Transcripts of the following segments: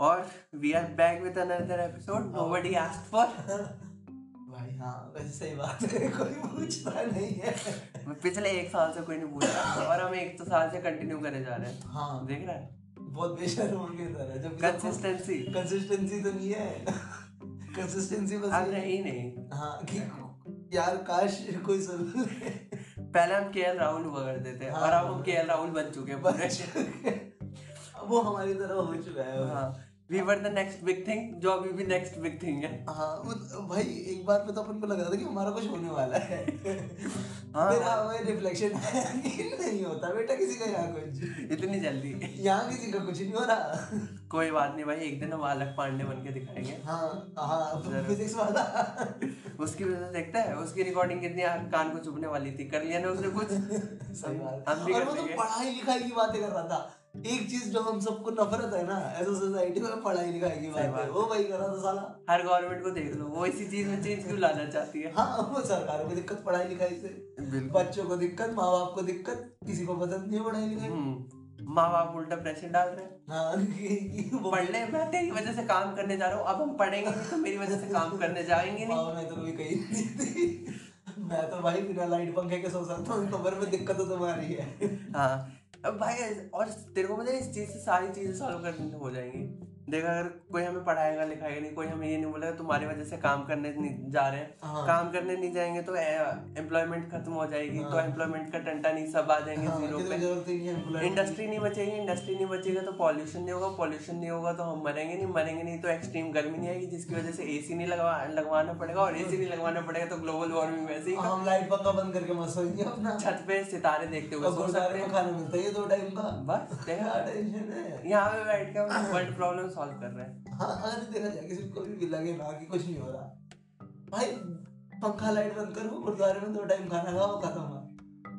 और we are back with another episode nobody asked for भाई हाँ वैसे सही बात है कोई पूछता नहीं है। पिछले एक साल से कोई नहीं पूछ रहा और हम एक तो साल से कंटिन्यू करे जा रहे हैं। हाँ। देख रहा है? बहुत बेशर्म की तरह जब कंसिस्टेंसी कंसिस्टेंसी तो नहीं है। कंसिस्टेंसी बस अब ये- रही नहीं। हाँ कि यार काश कोई सुन ले। पहले हम के राहुल हुआ करते थे और अब हम के राहुल बन चुके हैं। अब वो हमारी तरह हो चुका है। हाँ। We were the next big thing जो अभी भी नेक्स्ट बिग थिंग है हाँ वो- भाई एक बार पे तो अपन को लग रहा था कि हमारा कुछ होने वाला है। हाँ। मेरा हमें रिफ्लेक्शन नहीं होता बेटा किसी का यहाँ कुछ। इतनी जल्दी। यहाँ किसी का कुछ नहीं हो रहा। कोई बात नहीं भाई एक दिन हम आलक पांडे बन के दिखाएँगे। हाँ हाँ फिजिक्स वाला। उसकी वजह से देखता है उसकी रिकॉर्डिंग कितनी कान को चुभने वाली थी कर लिया ना उसने कुछ। सही बात। हम भी और वो तो पढ़ाई लिखाई की बातें कर रहा था। एक चीज़ जो हम सबको नफरत है ना एज सोसाइटी में पढ़ाई लिखाई की बात है। वो वही कर था साला। हर गवर्नमेंट को देख लो वो इसी चीज़ में चेंज क्यों लाना चाहती है? हाँ वो सरकार को दिक्कत पढ़ाई लिखाई से। बच्चों को दिक्कत माँ बाप को दिक्कत किसी को पसंद नहीं पढ़ाई लिखाई। हम्म माँ बाप उल्टा प्रेशर डाल रहे हैं। हाँ कि- कि वो पढ़ ले मैं तेरी वजह से काम करने जा रहा हूँ अब हम पढ़ेंगे तो मेरी वजह से काम करने जाएँगे नहीं। मैं तो कभी कही मैं तो भाई बिना लाइट पंखे के सो सकता हूँ कमर में दिक्कत तो तुम्हारी है। हाँ अब भाई, और तेरे को पता है इस चीज़ से सारी चीज़ें सॉल्व करनी हो जाएँगी। देख अगर कोई हमें पढ़ाएगा लिखाएगा नहीं कोई हमें ये नहीं बोलेगा तुम्हारी वजह से काम करने नहीं जा रहे हैं। हाँ। काम करने नहीं जाएँगे तो एम्प्लॉयमेंट खत्म हो जाएगी हाँ। तो एम्प्लॉयमेंट का टंटा नहीं सब आ जाएँगे हाँ, ज़ीरो पे। ही है employment इंडस्ट्री नहीं बचेगी इंडस्ट्री नहीं बचेगा तो पॉल्यूशन नहीं होगा पॉल्यूशन नहीं होगा तो हम मरेंगे नहीं मरेंगे नहीं तो एक्सट्रीम गर्मी नहीं आएगी जिसकी वजह से एसी नहीं लगवा लगवाना पड़ेगा और एसी नहीं लगवाना पड़ेगा तो ग्लोबल वार्मिंग वैसे ही हम लाइट पंखा बंद करके मस्त अपना। छत पे सितारे देखते हुए सो सकते हैं। खाना मिलता है दो टाइम का बस है? यहाँ पे बैठ के वर्ल्ड प्रॉब्लम सॉल्व कर रहे हैं। हाँ अगर देखा जाए किसी को भी लगे ना कि कुछ नहीं हो रहा। भाई पंखा लाइट बंद करो गुरुद्वारे में दो टाइम खाना खाओ खत्म हुआ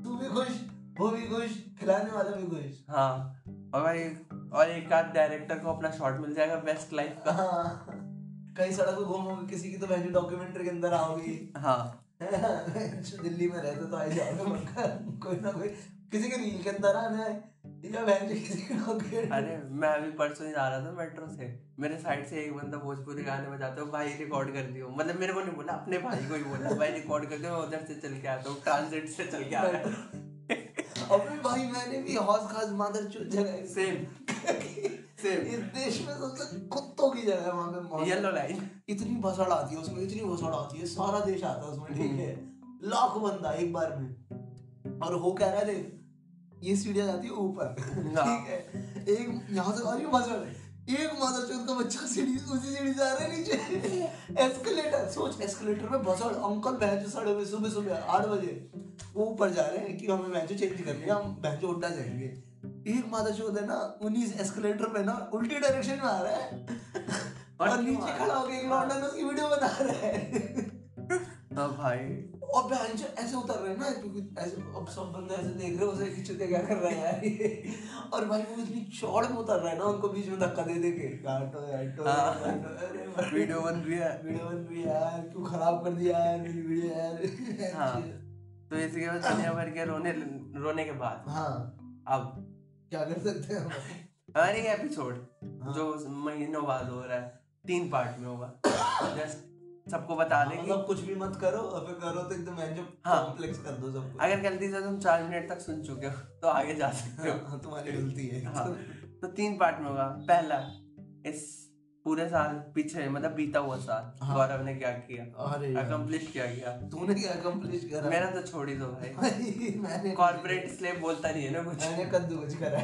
तू भी खुश वो भी खुश खिलाने वाला भी खुश। हाँ और भाई और एक आध डायरेक्टर को अपना शॉट मिल जाएगा बेस्ट लाइफ का। हाँ कई सड़क घूमोगे किसी की तो बहन डॉक्यूमेंट्री के अंदर आओगी। हाँ। दिल्ली में रहते तो आई जाओगे कोई ना कोई किसी के रील के अंदर आना है। अरे मैं अभी परसों ही जा रहा था मेट्रो से। मेरे साइड से एक बंदा भोजपुरी गाने बजाते हो भाई रिकॉर्ड कर दियो। मतलब मेरे को नहीं बोला अपने भाई को ही बोला भाई रिकॉर्ड कर दियो मैं उधर से चल के आता हूँ ट्रांजिट से चल के आ रहा अबे भाई मैंने भी हौस खास मादर चुत जगह सेम सेम इस देश में सबसे कुत्तों की जगह वहाँ पे येलो लाइन इतनी भसड़ आती है उसमें इतनी भसड़ आती है सारा देश आता है उसमें ठीक है। लाखों बंदा एक बार में। और हो कह रहा है ये सीढ़ियाँ जाती है ऊपर। ठीक है? एक यहाँ से आ रही है भसड़ एक मादर चौथ का बच्चा सीढ़ी उसी सीढ़ी आ रहा है नीचे। एस्केलेटर सोच एस्केलेटर में भसड़ अंकल भैंस सड़े हुए सुबह सुबह आठ बजे वो ऊपर जा रहे हैं कि हमें भैंस चेंज करनी है हम भैंस उल्टा जाएँगे एक मादर चौथ है ना उन्हीं एस्केलेटर में ना उल्टी डायरेक्शन में आ रहा है। और और नीचे खड़ा होकर एक लौंडा ने उसकी वीडियो बना रहा है। हाँ भाई। और ऐसे उतर रहे हैं ना ऐसे अब सब बंदे ऐसे देख रहे हो उसे खिंचते क्या कर रहे हैं यार? और भाई वो इतनी चौड़ में उतर रहा है ना उनको बीच में धक्का दे दे के काटो काटो हाँ। अरे वीडियो बन रही है। वीडियो बन रही है यार क्यों खराब कर दिया यार मेरी वीडियो यार। हाँ। तो इसके बाद दुनिया भर के रोने रोने के बाद हाँ। अब क्या कर सकते हैं एपिसोड जो महीनों बाद हो रहा है तीन पार्ट में होगा। जस्ट सबको बता दें कि मतलब कुछ भी मत करो और फिर करो तो एकदम एंजो हाँ। कॉम्प्लेक्स कर दो सबको। अगर गलती से तुम चार मिनट तक सुन चुके हो तो आगे जा सकते हो। हाँ, तुम्हारी गलती है। हाँ तो तीन पार्ट में होगा। पहला इस पूरे साल पीछे मतलब बीता हुआ साल हाँ। गौरव ने क्या किया? अरे अकम्प्लिश क्या किया? तूने क्या अकम्प्लिश करा? मेरा तो छोड़ ही दो भाई। मैंने कॉर्पोरेट स्लेव बोलता नहीं है ना कुछ। मैंने कद्दू कुछ करा।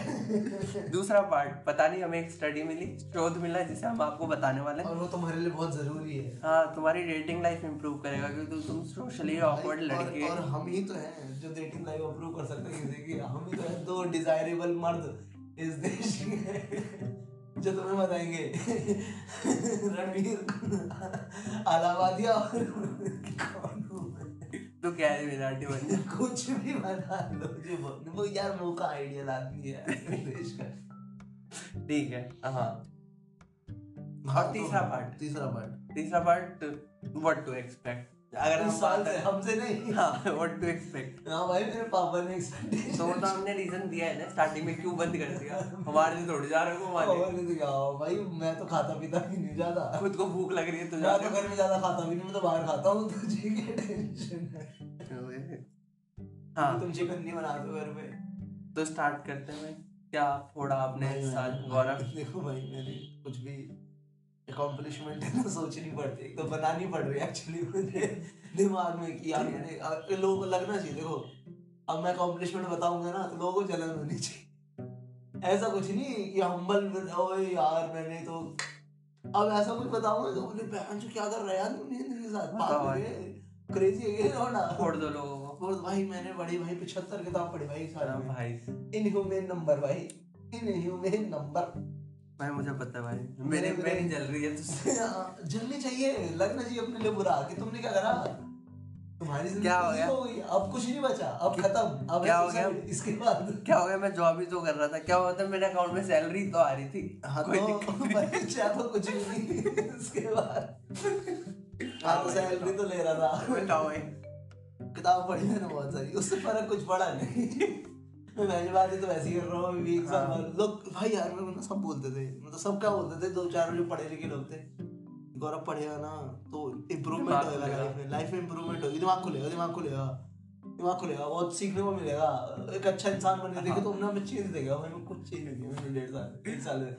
दूसरा पार्ट पता नहीं हमें एक स्टडी मिली शोध मिला जिसे हम आपको बताने वाले हैं। और वो तुम्हारे लिए बहुत ज़रूरी है। हाँ तुम्हारी डेटिंग लाइफ इंप्रूव करेगा क्योंकि तुम सोशली ऑकवर्ड लड़के और हम ही तो हैं जो डेटिंग लाइफ अप्रूव कर सकते हैं। किसी की हम ही तो हैं दो डिजायरेबल मर्द इस देश के। जो तुम्हें बताएँगे रणवीर अलाहाबादिया और कौन तो क्या है मिनाटी बन कुछ भी बना लो जो वो यार मौका आइडियल आदमी है ठीक है। हाँ। हाँ, और तीसरा पार्ट तीसरा पार्ट तीसरा पार्ट व्हाट टू एक्सपेक्ट अगर हम साल से हमसे नहीं। हाँ व्हाट टू एक्सपेक्ट हाँ भाई मेरे पापा ने expectation तो तो हमने रीजन दिया है ना स्टार्टिंग में क्यों बंद कर दिया? हमारे लिए थोड़ी जा रहे हो नहीं तो क्या हुआ, भाई मैं तो खाता पीता भी नहीं ज़्यादा। खुद को भूख लग रही है तो मैं तो घर में ज़्यादा खाता भी नहीं मैं तो बाहर खाता हूँ तुझे क्या टेंशन है? हाँ। तुम चिकन नहीं बनाते हो घर पे तो स्टार्ट करते हैं। क्या फोड़ा आपने साल गौरव? देखो भाई मैंने कुछ भी अकॉम्प्लिशमेंट है ना सोचनी पड़ती है तो बनानी पड़ रही है एक्चुअली मुझे दिमाग में कि यार मैंने लोगों को लगना चाहिए देखो अब मैं अकॉम्प्लिशमेंट बताऊँगा ना तो लोगों को जलन होनी चाहिए। ऐसा कुछ नहीं कि हम्बल ओए यार मैंने तो अब ऐसा कुछ बताऊँगा तो बोले बहन जो क्या कर रहा है यार? तुम ज़िंदगी के साथ? बात भाई। क्रेजी है ये होना फोड़ दो लोगों को। और भाई मैंने बड़ी भाई पिछहत्तर किताब पढ़ी भाई में। भाई। इनह्यूमन नंबर भाई। इनह्यूमन नंबर भाई मुझे पता है भाई। मेरे- मेरी जल रही है तुझसे। जलनी चाहिए लगना चाहिए अपने लिए बुरा। कि तुमने क्या करा? तुम्हारी क्या हो गया? हो गई। अब कुछ नहीं बचा। अब खत्म। अब क्या हो गया? इसके बाद। क्या हो गया? मैं जॉब ही तो कर रहा था। क्या हुआ था? मेरे अकाउंट में सैलरी तो आ रही थी। हाँ कोई तो दिक्कत नहीं। चाहे तो कुछ भी नहीं। इसके बाद। हाँ तो सैलरी तो ले रहा था। किताब पढ़ी मैंने बहुत सारी। उससे फ़र्क कुछ पड़ा नहीं। मैं बात तो वैसे ही कर रहा हूँ अभी एक साल हाँ। बाद लोग भाई यार मेरे को ना सब बोलते थे। मतलब सब क्या बोलते थे? दो चार जो पढ़े लिखे लोग थे। गौरव पढ़ेगा ना तो इम्प्रूवमेंट होगा। लाइफ में। लाइफ में इम्प्रूवमेंट होगी दिमाग खुलेगा दिमाग खुलेगा। दिमाग खुलेगा बहुत सीखने को मिलेगा। एक अच्छा इंसान बनने देखे तो अपने आप चेंज देगा भाई कुछ चेंज नहीं किया डेढ़ साल एक साल में।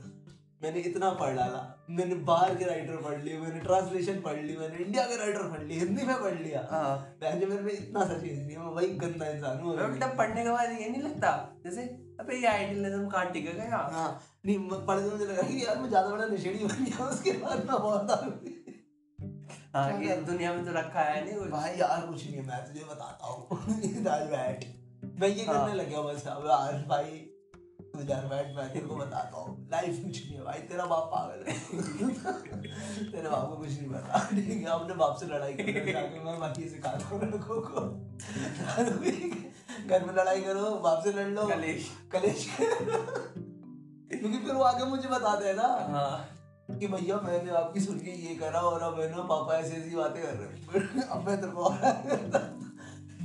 मैंने इतना पढ़ डाला मैंने बाहर के राइटर पढ़ लिए मैंने ट्रांसलेशन पढ़ ली मैंने इंडिया के राइटर पढ़ लिए हिंदी में पढ़ लिया। हाँ। मेरे में इतना सा चीज़ नहीं है मैं वही गंदा इंसान हूँ। अभी पढ़ने के बाद ये नहीं लगता? जैसे अबे ये आइडियलिज्म कहाँ टिकेगा यहाँ हाँ। नहीं मैं पढ़े तो मुझे लगा कि यार मैं ज़्यादा बड़ा नशेड़ी बन गया उसके बाद मैं बहुत हाँ दुनिया में तो रखा है नहीं कुछ? भाई यार कुछ नहीं मैं तुझे बताता हूँ। मैं ये हाँ। करने लग गया बस अब भाई। इधर बैठ मैं तेरे को बताता हूँ। लाइफ कुछ नहीं है भाई तेरा बाप पागल है। तेरे बाप को कुछ नहीं पता। ठीक है अपने बाप से लड़ाई कर। जाके मैं बाकी सिखाता हूँ लोगों को। घर में लड़ाई करो बाप से लड़ लो। कलेश। कलेश क्योंकि फिर वो आगे मुझे बताते हैं ना हाँ। कि भैया मैंने आपकी सुन के ये करा और अब है ना पापा ऐसी ऐसी बातें कर रहे हैं। अब मैं तेरे को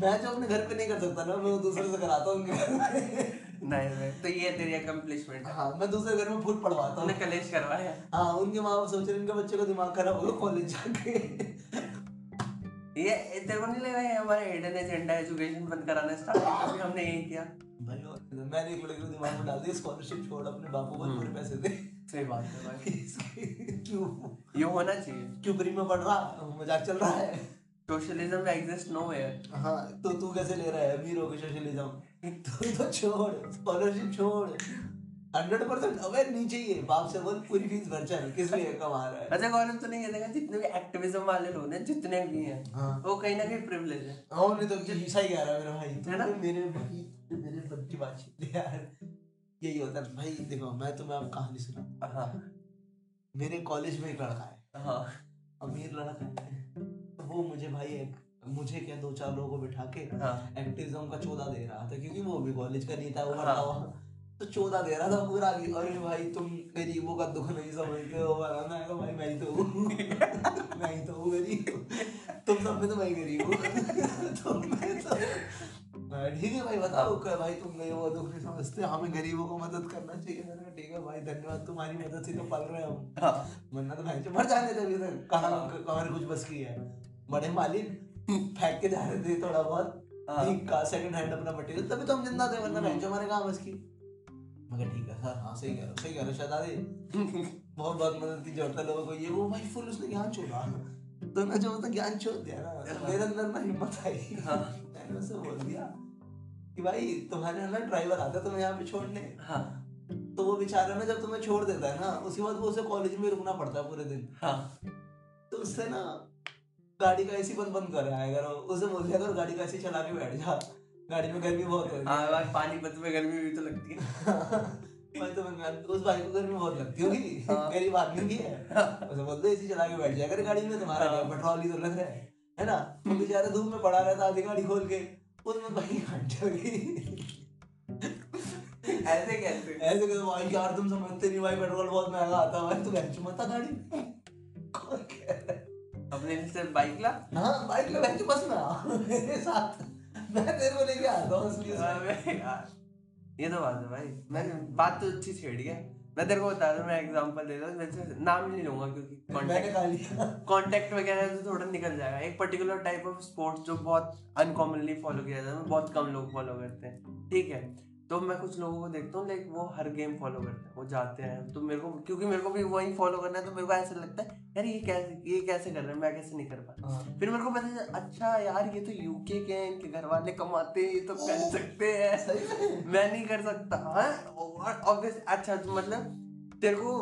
मैं जो अपने घर पे नहीं कर सकता ना मैं दूसरे से कराता हूँ उनके घर में नहीं नहीं तो ये तेरी अकम्पलिशमेंट हाँ। मैं दूसरे घर में फूट पड़वाता तूने हूँ कलेश करवाया। हाँ उनके माँ बाप सोच रहे हैं, इनके बच्चे का दिमाग खराब होगा कॉलेज जाके। ये तेरे को नहीं लगा ये हमारे हिडन एजेंडा एजुकेशन बंद कराना स्टार्टिंग में हमने यही किया। भाई और मैंने एक लड़के को दिमाग में डाल दिया स्कॉलरशिप छोड़ अपने बापू को पूरे पैसे दे। सही बात है भाई। क्यों? ये होना चाहिए। क्यों फ्री में पढ़ रहा? मज़ाक चल रहा है। सोशलिज्म एग्जिस्ट नो वेयर हाँ तो तू कैसे ले रहा है? अमीर होकर सोशलिज्म तू तो छोड़ स्कॉलरशिप छोड़। हंड्रेड परसेंट अबे नीचे ही है बाप से बोल पूरी फ़ीस भर चल किस लिए कमा रहा है? अच्छा गौरव तो नहीं कहते जितने भी एक्टिविज्म वाले लोग हैं जितने भी हैं हाँ। वो कहीं ना कहीं प्रिविलेज है। हाँ नहीं तो कह रहा मेरा भाई। है ना? मेरे भाई मेरे बातचीत यार यही होता है। भाई देखो मैं तुम्हें अब कहानी सुना हाँ। मेरे कॉलेज में एक लड़का है। हाँ। अमीर लड़का है। तो वो मुझे भाई एक मुझे क्या दो चार लोगों को बिठा के हाँ। एक्टिविज्म का चौदह दे रहा था क्योंकि वो भी कॉलेज का नहीं था वो हाँ। हुआ तो चौदह दे रहा था पूरा अरे भाई तुम गरीबों का दुख नहीं समझते हो मैं कहा, भाई मैं ही तो हूँ। मैं ही तो हूँ गरीब। तुम सब में तो मैं गरीब हूँ। तुम में तो। ठीक है भाई बताओ क्या भाई तुम गरीब हो दुख नहीं समझते हमें गरीबों को मदद करना चाहिए। मैंने कहा, ठीक है भाई धन्यवाद तुम्हारी मदद से तो पल रहे हम। हाँ। वरना तो भैंस मर जाने अभी तक। कहाँ कहाँ कुछ बस की है? बड़े मालिक। फेंक के जा रहे थे थोड़ा बहुत। हाँ। ठीक का सेकंड हैंड अपना मटेरियल तभी तो हम ज़िंदा थे वरना भैंस हमारे कहाँ बस की मगर ठीक है सर हाँ सही कह रहे हो सही कह रहे हो शहजादे। बहुत बहुत मदद की ज़रूरत है लोगों को। ये वो भाई फुल उसने ज्ञान छोड़ा। तो ना जो मतलब ज्ञान छोड़ दिया ना तो मेरे अंदर ना हिम्मत आई। हाँ। मैंने उससे बोल दिया कि भाई तुम्हारे अंदर ड्राइवर आता है तुम्हें यहाँ पे छोड़ने। हाँ। तो वो बेचारा ना जब तुम्हें छोड़ देता है ना उसके बाद वो उसे कॉलेज में रुकना पड़ता है पूरे दिन। हाँ। तो उससे ना गाड़ी का एसी बंद बंद कर आया करो उसे बोल दिया करो गाड़ी का एसी चला के बैठ जा। गाड़ी में गर्मी बहुत हो। रही हाँ भाई पानीपत में गर्मी भी तो लगती है। है भाई तो मैं उस भाई को गर्मी बहुत लगती होगी। हाँ। गरीब आदमी भी है। उसे बोल दो एसी चला के बैठ जाया करे गाड़ी में तुम्हारा हाँ। पेट्रोल ही तो लग रहा है है ना? वो बेचारा धूप में पड़ा रहता आधी गाड़ी खोल के उसमें भाई घंटे हो गई ऐसे कैसे? ऐसे कहते भाई यार तुम समझते नहीं भाई पेट्रोल बहुत महँगा आता है। भाई तो बेंच मत गाड़ी। कौन कह रहा है? अपने से बाइक ला? हाँ बाइक ले बैठ के बस में आ मेरे साथ मैं तेरे को लेके आता हूँ इसलिए ये तो बात है भाई। मैंने बात तो अच्छी छेड़ी है मैं तेरे को बता दूँ मैं एग्जांपल दे दूँ वैसे नाम नहीं लूँगा क्योंकि कांटेक्ट कांटेक्ट वगैरह तो थोड़ा निकल जाएगा। एक पर्टिकुलर टाइप ऑफ़ स्पोर्ट्स जो बहुत अनकॉमनली फॉलो किया जाता है बहुत कम लोग फॉलो करते हैं। ठीक है। तो मैं कुछ लोगों को देखता हूँ लाइक वो हर गेम फॉलो करते हैं वो जाते हैं। तो मेरे को क्योंकि मेरे को भी वही फॉलो करना है तो मेरे को ऐसा लगता है यार ये कैसे ये कैसे कर रहे हैं? मैं कैसे नहीं कर पाता? हाँ। फिर मेरे को पता चला अच्छा यार ये तो यूके के हैं इनके घर वाले कमाते हैं ये तो कर सकते हैं। मैं नहीं कर सकता हाँ? ऑब्वियस अच्छा तो मतलब तेरे को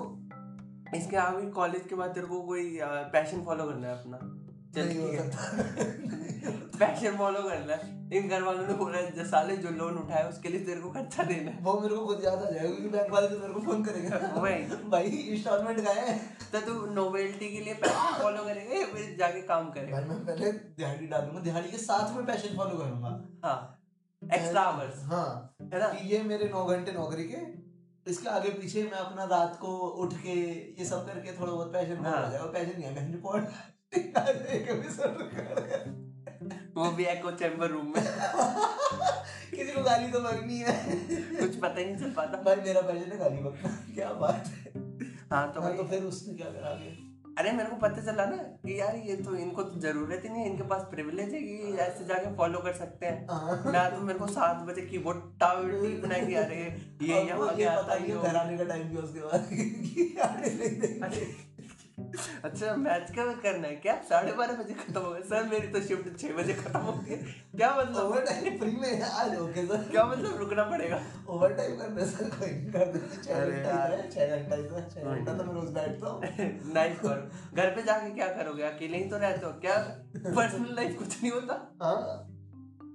इसके आगे कॉलेज के बाद तेरे को कोई पैशन फॉलो करना है अपना? चल ठीक है। पैशन फॉलो करना। है इन घर वालों ने बोला "जो साले जो लोन उठाया उसके लिए तेरे को खर्चा देना है। वो मेरे को खुद याद आ जाएगा क्योंकि बैंक वाले तो मेरे को फ़ोन करेगा। वही। भाई इंस्टॉलमेंट का है। तो तू नोवेल्टी के लिए पैशन फॉलो करेगा या फिर जाके काम करेगा? भाई मैं पहले दिहाड़ी डालूँगा। दिहाड़ी के साथ में पैशन फॉलो करूँगा। हाँ। एक्स्ट्रा आवर्स हाँ। है ना? ये मेरे नौ घंटे नौकरी के इसके आगे पीछे मैं अपना रात को उठ के ये सब करके थोड़ा बहुत पैशन फॉलो हाँ। हो जाएगा। पैशन नहीं है मैंने रिपोर्ट एक एपिसोड रिकॉर्ड वो भी एको चैम्बर रूम में। किसी को गाली तो लगनी है। कुछ पता ही नहीं चल पाता। भाई मेरा पैशन है गाली बकना क्या बात है? हाँ तो हाँ, तो फिर उसने क्या करा आगे? अरे मेरे को पता चला ना कि यार ये तो इनको तो ज़रूरत ही नहीं है इनके पास प्रिविलेज है कि ऐसे जाके फॉलो कर सकते हैं। हाँ। मैं तो मेरे को सात बजे कीबोर्ड टावर बना के अरे ये यहाँ वो आ ये गया पता था नहीं ये घर आने का टाइम भी उसके बाद। कि। अच्छा मैच का करना है? क्या? साढ़े बारह बजे खत्म हो गया सर मेरी तो शिफ्ट छह बजे खत्म होती है क्या मतलब? ओवर टाइम फ्री में है आज ओके सर क्या मतलब? रुकना पड़ेगा। ओवर टाइम करना सर कोई नहीं कर देते छह घंटा। है, छह घंटा ही तो तो मैं रोज बैठता हूँ। नाइट करो घर पे जाके क्या करोगे? अकेले ही तो रहते हो? क्या पर्सनल लाइफ कुछ नहीं होता? हाँ।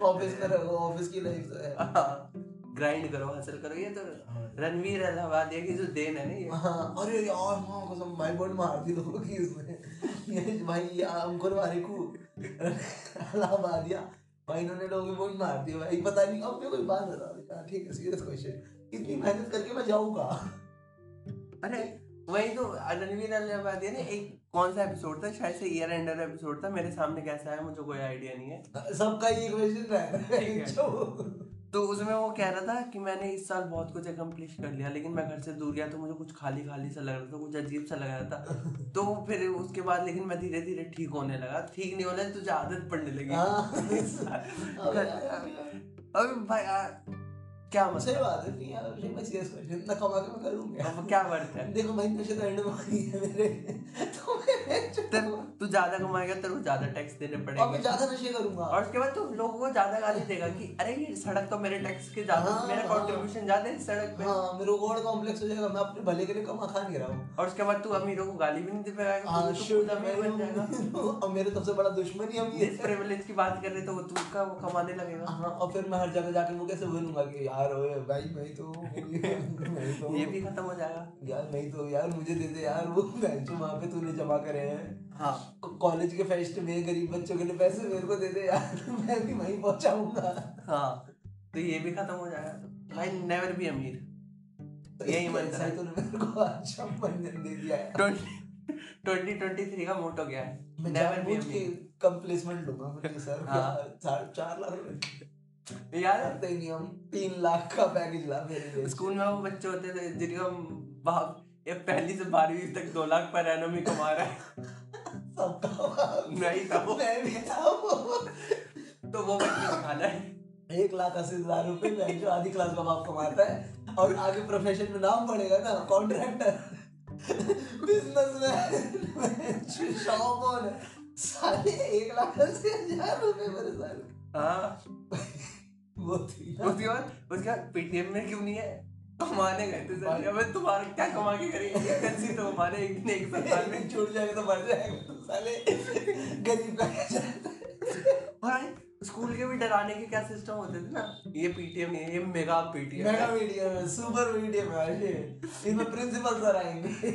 ऑफ़िस में रहो ऑफ़िस की लाइफ तो है। ग्राइंड करो हासिल करो ये तो रणवीर इलाहाबादिया की जो देन है ना ये। हाँ अरे यार हाँ कसम भाई बोर्ड मार दी लोगों की उसने। ये भाई ये अंकुर वारिकू इलाहाबादिया भाई इन्होंने लोगों की बोर्ड मार दी भाई पता नहीं अब मैं कोई बात बता रहा ठीक है सीरियस क्वेश्चन इतनी मेहनत करके मैं जाऊँगा अरे वही तो रणवीर इलाहाबादिया ने एक कौन सा एपिसोड था? शायद से ईयर एंडर एपिसोड था। मेरे सामने कैसा है मुझे कोई आइडिया नहीं है। सबका ये क्वेश्चन है। है। तो उसमें वो कह रहा था कि मैंने इस साल बहुत कुछ अकम्प्लिश कर लिया लेकिन मैं घर से दूर गया तो मुझे कुछ खाली खाली सा लग रहा था कुछ अजीब सा लग रहा था। तो फिर उसके बाद लेकिन मैं धीरे धीरे ठीक होने लगा। ठीक नहीं होने तुझे आदत पड़ने लगी। हाँ। अबे भाई यार, क्या सही मतलब बात है नहीं यार अभिषेक भाई सीरियस क्वेश्चन इतना कमा के मैं करूँगा अब क्या वर्थ है? देखो भाई नशे तो एंड में है मेरे। तो मैं तेरे तू ज़्यादा कमाएगा तेरे को ज़्यादा टैक्स देने अब मैं ज़्यादा नशे करूँगा। और उसके बाद तू लोगों को ज़्यादा गाली देगा कि अरे ये सड़क तो मेरे टैक्स के ज़्यादा हाँ, मेरा हाँ। कंट्रीब्यूशन ज़्यादा है सड़क पे। हाँ मेरे को और कॉम्प्लेक्स हो जाएगा मैं अपने भले के लिए कमा खा नहीं रहा हूँ। और उसके बाद तू अमीरों को गाली भी नहीं दे पाएगा हाँ तू खुद अमीर बन जाएगा। अब मेरे सबसे बड़ा दुश्मन ही हम ये प्रिविलेज की बात कर रहे तो तू का वो कमाने लगेगा। हाँ और फिर मैं हर जगह जाके वो कैसे बोलूँगा कि यार ओए भाई मैं तो तो ये भी खत्म हो जाएगा। यार मैं तो यार मुझे दे दे यार वो वहाँ पे तूने जमा करे हैं। हाँ कॉलेज के फेस्ट में गरीब बच्चों के लिए पैसे मेरे को दे दे यार मैं भी वहीं पहुंचाऊँगा। हाँ तो ये भी खत्म हो जाएगा। भाई नेवर बी अमीर यही मंत्र ऐसा ही है तूने मेरे को अच्छा बंधन दे दिया है ट्वेंटी ट्वेंटी थ्री का मोटो क्या है। मैं नेवर बी अमीर कम प्लेसमेंट लूँगा मुझे सर। हाँ। चार चार लाख रुपए। यार। करते नहीं हम तीन लाख का पैकेज ला मेरे स्कूल में वो बच्चे होते थे जिनका बाप ये पहली से बारहवीं तक दो लाख पर एनम ही कमा रहा है। सबका नहीं था वो मैं भी था वो। तो वो बच्चे दिखाना है एक लाख अस्सी हज़ार रुपए में जो आधी क्लास का बाप कमाता है और आगे प्रोफेशन में नाम पड़ेगा ना contractor business businessman shop owner साले एक लाख अस्सी हज़ार रुपए मेरे साल। हाँ। वो थी ना। उसके बाद उसके बाद पेटीएम में क्यों नहीं है कमाने गए थे सर अब तुम्हारा क्या कमा के करेंगे तो हमारे एक दिन एक साल में। छूट जाएगा तो मर जाएगा तो साले गरीब का क्या भाई स्कूल के भी डराने के क्या सिस्टम होते थे ना? ये पीटीएम ये मेगा पीटीएम मेगा है सुपर मीडियम है इसमें प्रिंसिपल सर आएँगे।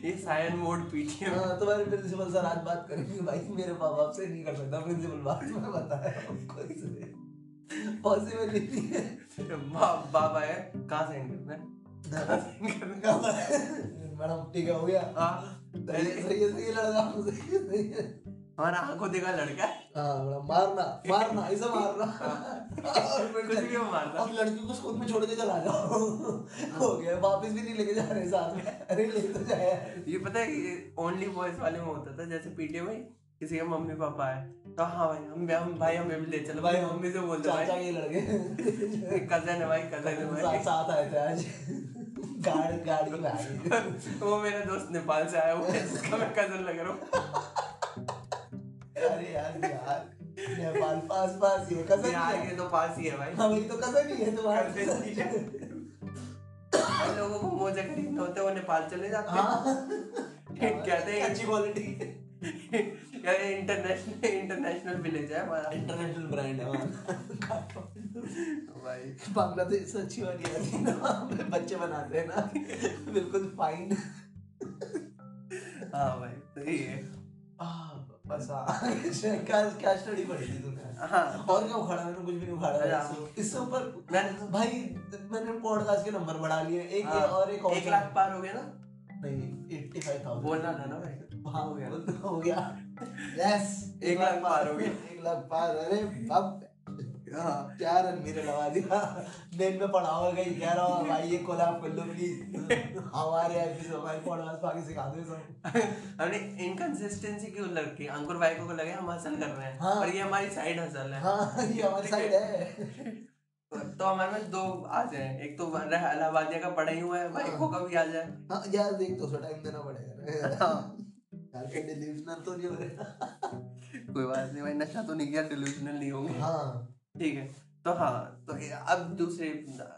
ये सायन मोड पीटीएम हाँ तुम्हारे प्रिंसिपल सर आज बात करेंगे भाई। मेरे माँ बाप से नहीं कर सकता प्रिंसिपल बात मैं बताया पॉसिबल नहीं है। बाबा है। कहाँ करना है? कहाँ send करना है? मैडम ठीक हो गया। हाँ। है है है है है। हमारा आँखों देखा लड़का हाँ। मारना मारना ऐसा मारना। कुछ भी मारना। अब लड़की को स्कूल में छोड़ के चला जाओ। हो गया वापस भी नहीं लेके जा रहे साथ में। अरे ले तो जाए ये पता है ओनली बॉयज़ वाले में होता था जैसे पीटीए में किसी के मम्मी पापा है। तो हाँ भाई हम हम भाई हमें भी ले चलो। भाई मम्मी से बोल दो चाचा भाई के लड़के। कज़न है भाई कज़न है भाई। साथ आए थे आज। गाड़ी गाड़ी में आए वो मेरा दोस्त नेपाल से आया हुआ है जिसका मैं कज़न लग रहा हूँ। अरे यार यार। नेपाल पास पास ही है। कज़न के है। तो पास ही है भाई। हाँ तो कज़न ही है तुम्हारे। लोगों को मोजे खरीदने होते हैं वो नेपाल चले जाते हैं। हाँ। कहते हैं। अच्छी क्वालिटी यार इंटरनेशनल इंटरनेशनल विलेज है हमारा? इंटरनेशनल ब्रांड है वहाँ भाई। बांग्लादेश से अच्छी वाली आती है ना बच्चे बनाते हैं ना बिल्कुल फाइन हाँ भाई सही है। बस। क्या क्या स्टडी पढ़ी थी तूने? हाँ। और क्या उखाड़ा मैंने कुछ भी नहीं उखाड़ा इससे- इससे ऊपर मैंने तो- भाई मैंने पॉडकास्ट के नंबर बढ़ा लिए। एक हाँ, और एक और एक लाख पार हो गया ना? नहीं एट्टी फाइव थाउज़ेंड बोलना था ना भाई। हाँ हो गया। हो गया। यस एक लाख पार हो गया। एक लाख पार। अरे अब हाँ। लगा दिया। दिन में पढ़ा होगा कहीं कह रहा हूँ भाई ये कोलैब कर लो प्लीज़ हमारे हमारे सिखा दो सब। हमने इनकंसिस्टेंसी क्यों लगी अंकुर भाई को लगे हम हसल कर रहे हैं हाँ। और ये हमारी साइड हसल है। हाँ ये हमारी साइड है। तो हमारे में दो आ जाए। एक तो इलाहाबादिया का पढ़ा ही हुआ है भाई को कभी आ जाए। हाँ यार देख तो टाइम देना पड़ेगा। हाँ। यार कहीं डिलीवशनल तो नहीं हो रहा कोई बात नहीं भाई नशा तो नहीं किया डिल्यूजनल नहीं होंगे। हाँ। ठीक है तो हाँ तो अब दूसरे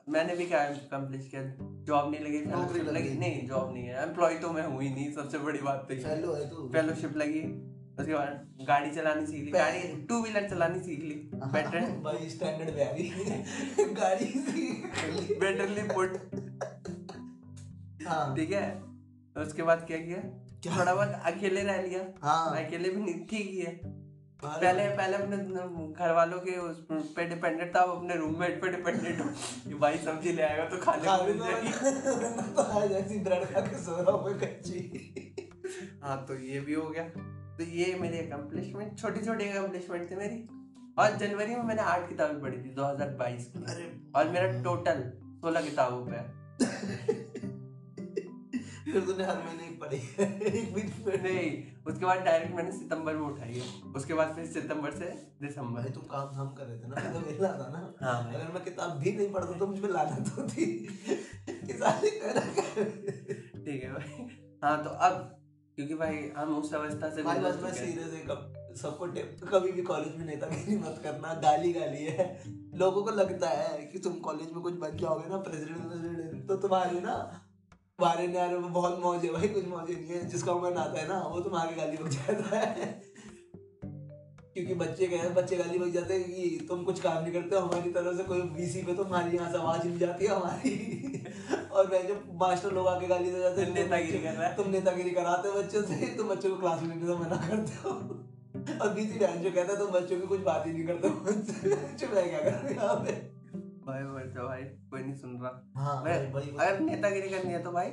मैंने भी क्या अकम्प्लिश किया? जॉब नहीं लगी नौकरी लगी। नहीं जॉब नहीं है। एम्प्लॉय तो मैं हुई नहीं सबसे बड़ी बात तो फेलो है। तू। फेलोशिप लगी उसके बाद गाड़ी चलानी सीख ली। गाड़ी टू व्हीलर चलानी सीख ली। बेटर भाई स्टैंडर्ड बिहारी गाड़ी सी बेटरली पुट हाँ। ठीक है उसके बाद किया क्या? थोड़ा बहुत अकेले रह लिया। हाँ। अकेले भी नहीं ठीक ही है। हाँ। पहले पहले अपने घर वालों के उस पे डिपेंडेंट था अब अपने रूममेट पे डिपेंडेंट हो। भाई सब्ज़ी ले आएगा तो खाने खा रहा हूँ हाँ तो ये भी हो गया। तो ये मेरी अकम्पलिशमेंट छोटी छोटी अकम्पलिशमेंट थी मेरी। और जनवरी में मैंने आठ किताबें पढ़ी थी 2022 की। और मेरा टोटल सोलह किताबों पे। फिर तूने हर महीने एक पढ़ी है एक भी नहीं नहीं उसके बाद डायरेक्ट मैंने सितंबर में उठाई है। उसके बाद फिर सितंबर से दिसंबर। भाई तुम काम धाम कर रहे थे ना मैं तो वेला था ना। हाँ। अगर मैं किताब भी नहीं पढ़ता तो मुझ लानत होती कि साले कर ठीक है भाई। हाँ तो अब क्योंकि भाई हम उस अवस्था से भाई बस मैं सीरियस है। सबको कभी भी कॉलेज में नेतागिरी मत करना गाली गाली है। लोगों को लगता है कि तुम कॉलेज में कुछ बन जाओगे ना प्रेसिडेंट तो तुम्हारे ना बारे में बहुत मौज है भाई कुछ मौज नहीं है। जिसका मन आता है ना वो तुम्हारी गाली बक जाता है। क्योंकि बच्चे कह बच्चे गाली बक जाते हैं कि तुम कुछ काम नहीं करते हो हमारी तरफ़ से कोई बीसी पे तुम्हारी यहाँ से आवाज़ मिल जाती है हमारी। और मैं जो मास्टर लोग आके गाली दे जाते हैं नेतागिरी कर रहा है। तुम नेतागिरी कराते हो बच्चों से तुम बच्चों को क्लास में लेने से मना करते हो। और बीसी बहन जो कहता है तुम बच्चों की कुछ बात ही नहीं करते हो। चुप रह क्या कर यहाँ पे? भाई मर भाई कोई नहीं सुन रहा। हाँ मैं भाई, भाई, अगर नेतागिरी करनी है तो भाई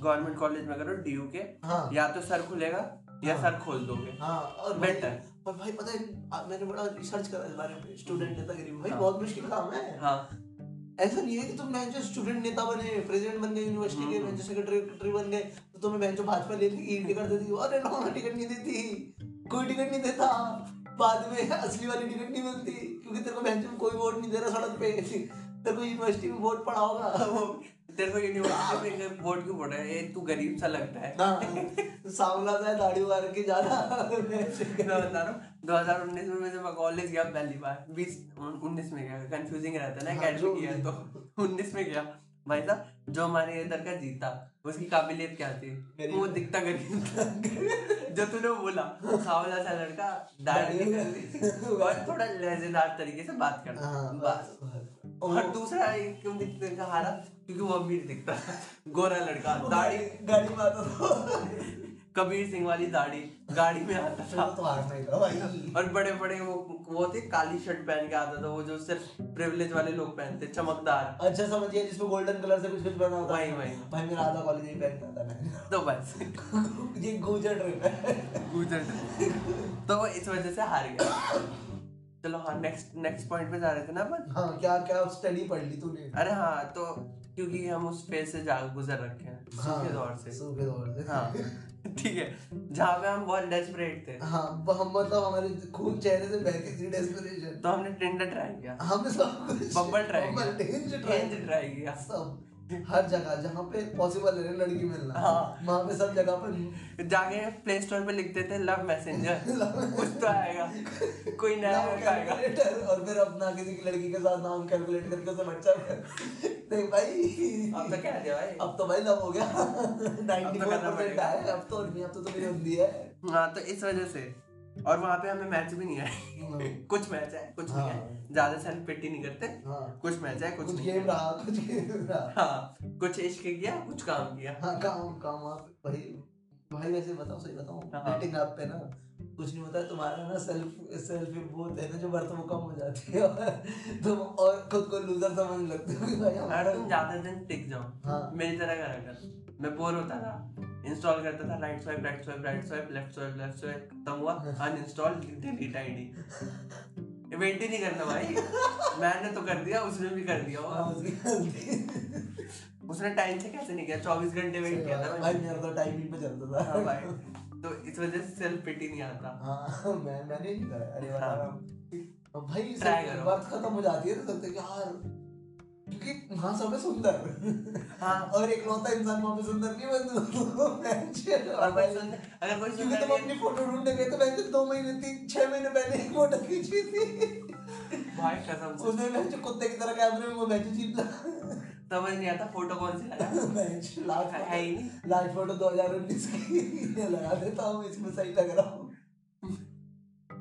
गवर्नमेंट कॉलेज में करो डीयू के हाँ। या तो सर खुलेगा या हाँ। सर खोल दोगे। हाँ और भाई- Better. और भाई पता है मैंने बड़ा रिसर्च करा इस बारे में स्टूडेंट नेतागिरी भाई हाँ। बहुत मुश्किल काम है। हाँ। ऐसा नहीं है कि तुम बेंचो स्टूडेंट नेता बने प्रेसिडेंट बन गए यूनिवर्सिटी के हम्म। बेंचो सेक्रेटरी बन गए तो तुम्हें बेंचो भाजपा ले ली टिकट दे दी अरे नो टिकट नहीं देती कोई टिकट नहीं देता। बाद में असली वाली टिकट नहीं मिलती क्योंकि तेरे को बेंचो में कोई वोट नहीं दे रहा सड़क पे। तेरे को यूनिवर्सिटी में वोट पड़ा होगा। वो तेरे को यूनिवर्सिटी में वोट क्यों पड़ा है? ये तू गरीब सा लगता है। सांवला सा दाढ़ी उगाड़ के जाना मैं बता रहा हूँ दो हज़ार उन्नीस में जब मैं कॉलेज गया पहली बार बीस उन्नीस में गया कंफ्यूजिंग रहता है ना हाँ, जो अकेडमी किया तो उन्नीस में गया। भाई साहब जो हमारे इधर का जीता उसकी काबिलियत क्या थी? है वो दिखता गरीब था। जो तूने बोला खावला सा लड़का दाढ़ी और थोड़ा लहजेदार तरीके से बात करता हाँ, बस। और दूसरा क्यों दिखते हारा क्योंकि वो अमीर दिखता गोरा लड़का दाढ़ी। गाड़ी था कबीर सिंह वाली दाढ़ी गाड़ी में आता था। तो ही भाई। और बड़े बड़े वो वो थे काली शर्ट पहन के आता था वो जो सिर्फ़ प्रिविलेज वाले लोग पहनते चमकदार। अच्छा समझिए जिसमें गोल्डन कलर से कुछ कुछ बना होता वही, वही। भाई मेरा आधा कॉलेज ही पहनता था मैं। तो बस। ये गुजर ट्रिप है। गुजर तो वो इस वजह से हार गया। चलो हाँ नेक्स्ट नेक्स्ट पॉइंट पे जा रहे थे ना अपन? हाँ क्या क्या स्टडी पढ़ ली तूने? अरे हाँ तो क्योंकि हम उस फ़ेज़ से जा गुजर रखे हैं सूखे दौर से। सूखे दौर से। हाँ। ठीक है जहाँ पे हम बहुत डेस्परेट थे। हाँ हम मतलब हमारे खून चेहरे से बहती थी डेस्परेशन तो हमने टिंडर ट्राई किया। हमने सब कुछ बबल ट्राई किया। try किया। सब। हर जगह जहाँ पे पॉसिबल है लड़की मिलना। हाँ। वहाँ पे सब जगह पर जाके प्ले स्टोर पे लिखते थे लव मैसेंजर कुछ तो आएगा। कोई नया आएगा। और फिर अपना किसी की लड़की के साथ नाम कैलकुलेट करके उसे बच्चा नहीं भाई। अब तो क्या भाई? अब तो भाई लव हो गया। 94% करना पड़ेगा। है अब तो नहीं अब तो तो मेरी हिंदी है। हाँ तो इस वजह से। और वहाँ पे हमें मैच भी नहीं आए कुछ मैच है कुछ नहीं है। हाँ। ज़्यादा सेल्फ पिटी नहीं करते। हाँ। कुछ मैच है कुछ कुछ नहीं गेम रहा कुछ गेम रहा। हाँ कुछ इश्क किया कुछ काम किया। हाँ काम काम आप भाई भाई वैसे बताओ सही बताओ हाँ। डेटिंग ऐप पे ना कुछ नहीं होता है तुम्हारा ना सेल्फ सेल्फ वो है ना जो बर्थ वो कम हो जाती है। तुम और खुद को लूजर समझ लगते हो भाई अगर तुम ज़्यादा दिन टिक जाओ। हाँ। मेरी तरह करा कर। मैं बोर होता था। इंस्टॉल करता था right swipe right swipe right swipe left swipe left swipe खत्म हुआ अनइंस्टॉल डिलीट आईडी वेट ही नहीं करना भाई। मैंने तो कर दिया उसने भी कर दिया हाँ। उसने टाइम से कैसे नहीं किया? चौबीस घंटे वेट किया था भाई मेरा तो टाइमिंग पे चलता था। हाँ भाई तो इस वजह से सेल्फ पिटी नहीं आता। हाँ मैं मैंने नहीं करा। अरे बता हाँ। हूँ भाई से करो। बात खत्म हो जाती है तो लगता है कि यार क्योंकि वहाँ सब सुंदर। हाँ। और एक लौता इंसान वहाँ पे सुंदर नहीं बन और कोई सुन अगर कोई सुंदर तुम अपनी फ़ोटो ढूँढने गए तो मैंने दो महीने तीन छह महीने पहले एक फ़ोटो खींची थी। भाई कसम। से उसने मैं जो कुत्ते की तरह कैमरे में वो मैच जीत ला। समझ नहीं आता फ़ोटो कौन सी लगा। लास्ट है ही नहीं। लास्ट फ़ोटो 2019 की। लगा देता हूँ इसमें सही लग रहा हूँ।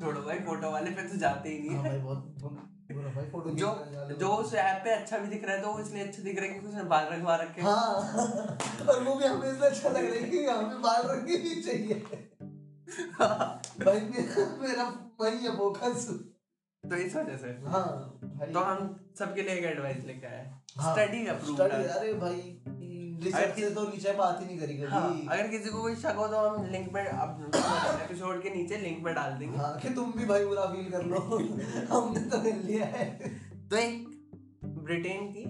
छोड़ो भाई फ़ोटो वाले पे तो जाते ही नहीं हाँ है। भाई बहुत जो जो उस ऐप पे अच्छा भी दिख रहा है तो वो इसलिए अच्छा दिख रहा है क्योंकि उसने बाल रखवा रखे हाँ। और वो भी हमें इसलिए अच्छा लग रहा है कि हमें बाल रंगे भी चाहिए। भाई मेरा वही है फोकस तो इस वजह से। हाँ तो हम सबके लिए एक एडवाइस लेके आए हाँ, स्टडी अप्रूव अरे भाई रिसर्च से तो नीचे बात ही नहीं करी हाँ अगर किसी को कोई शक हो तो हम लिंक में एपिसोड के नीचे लिंक में डाल देंगे। हाँ कि तुम भी भाई बुरा फील कर लो। हमने तो मिल लिया है। तो एक ब्रिटेन की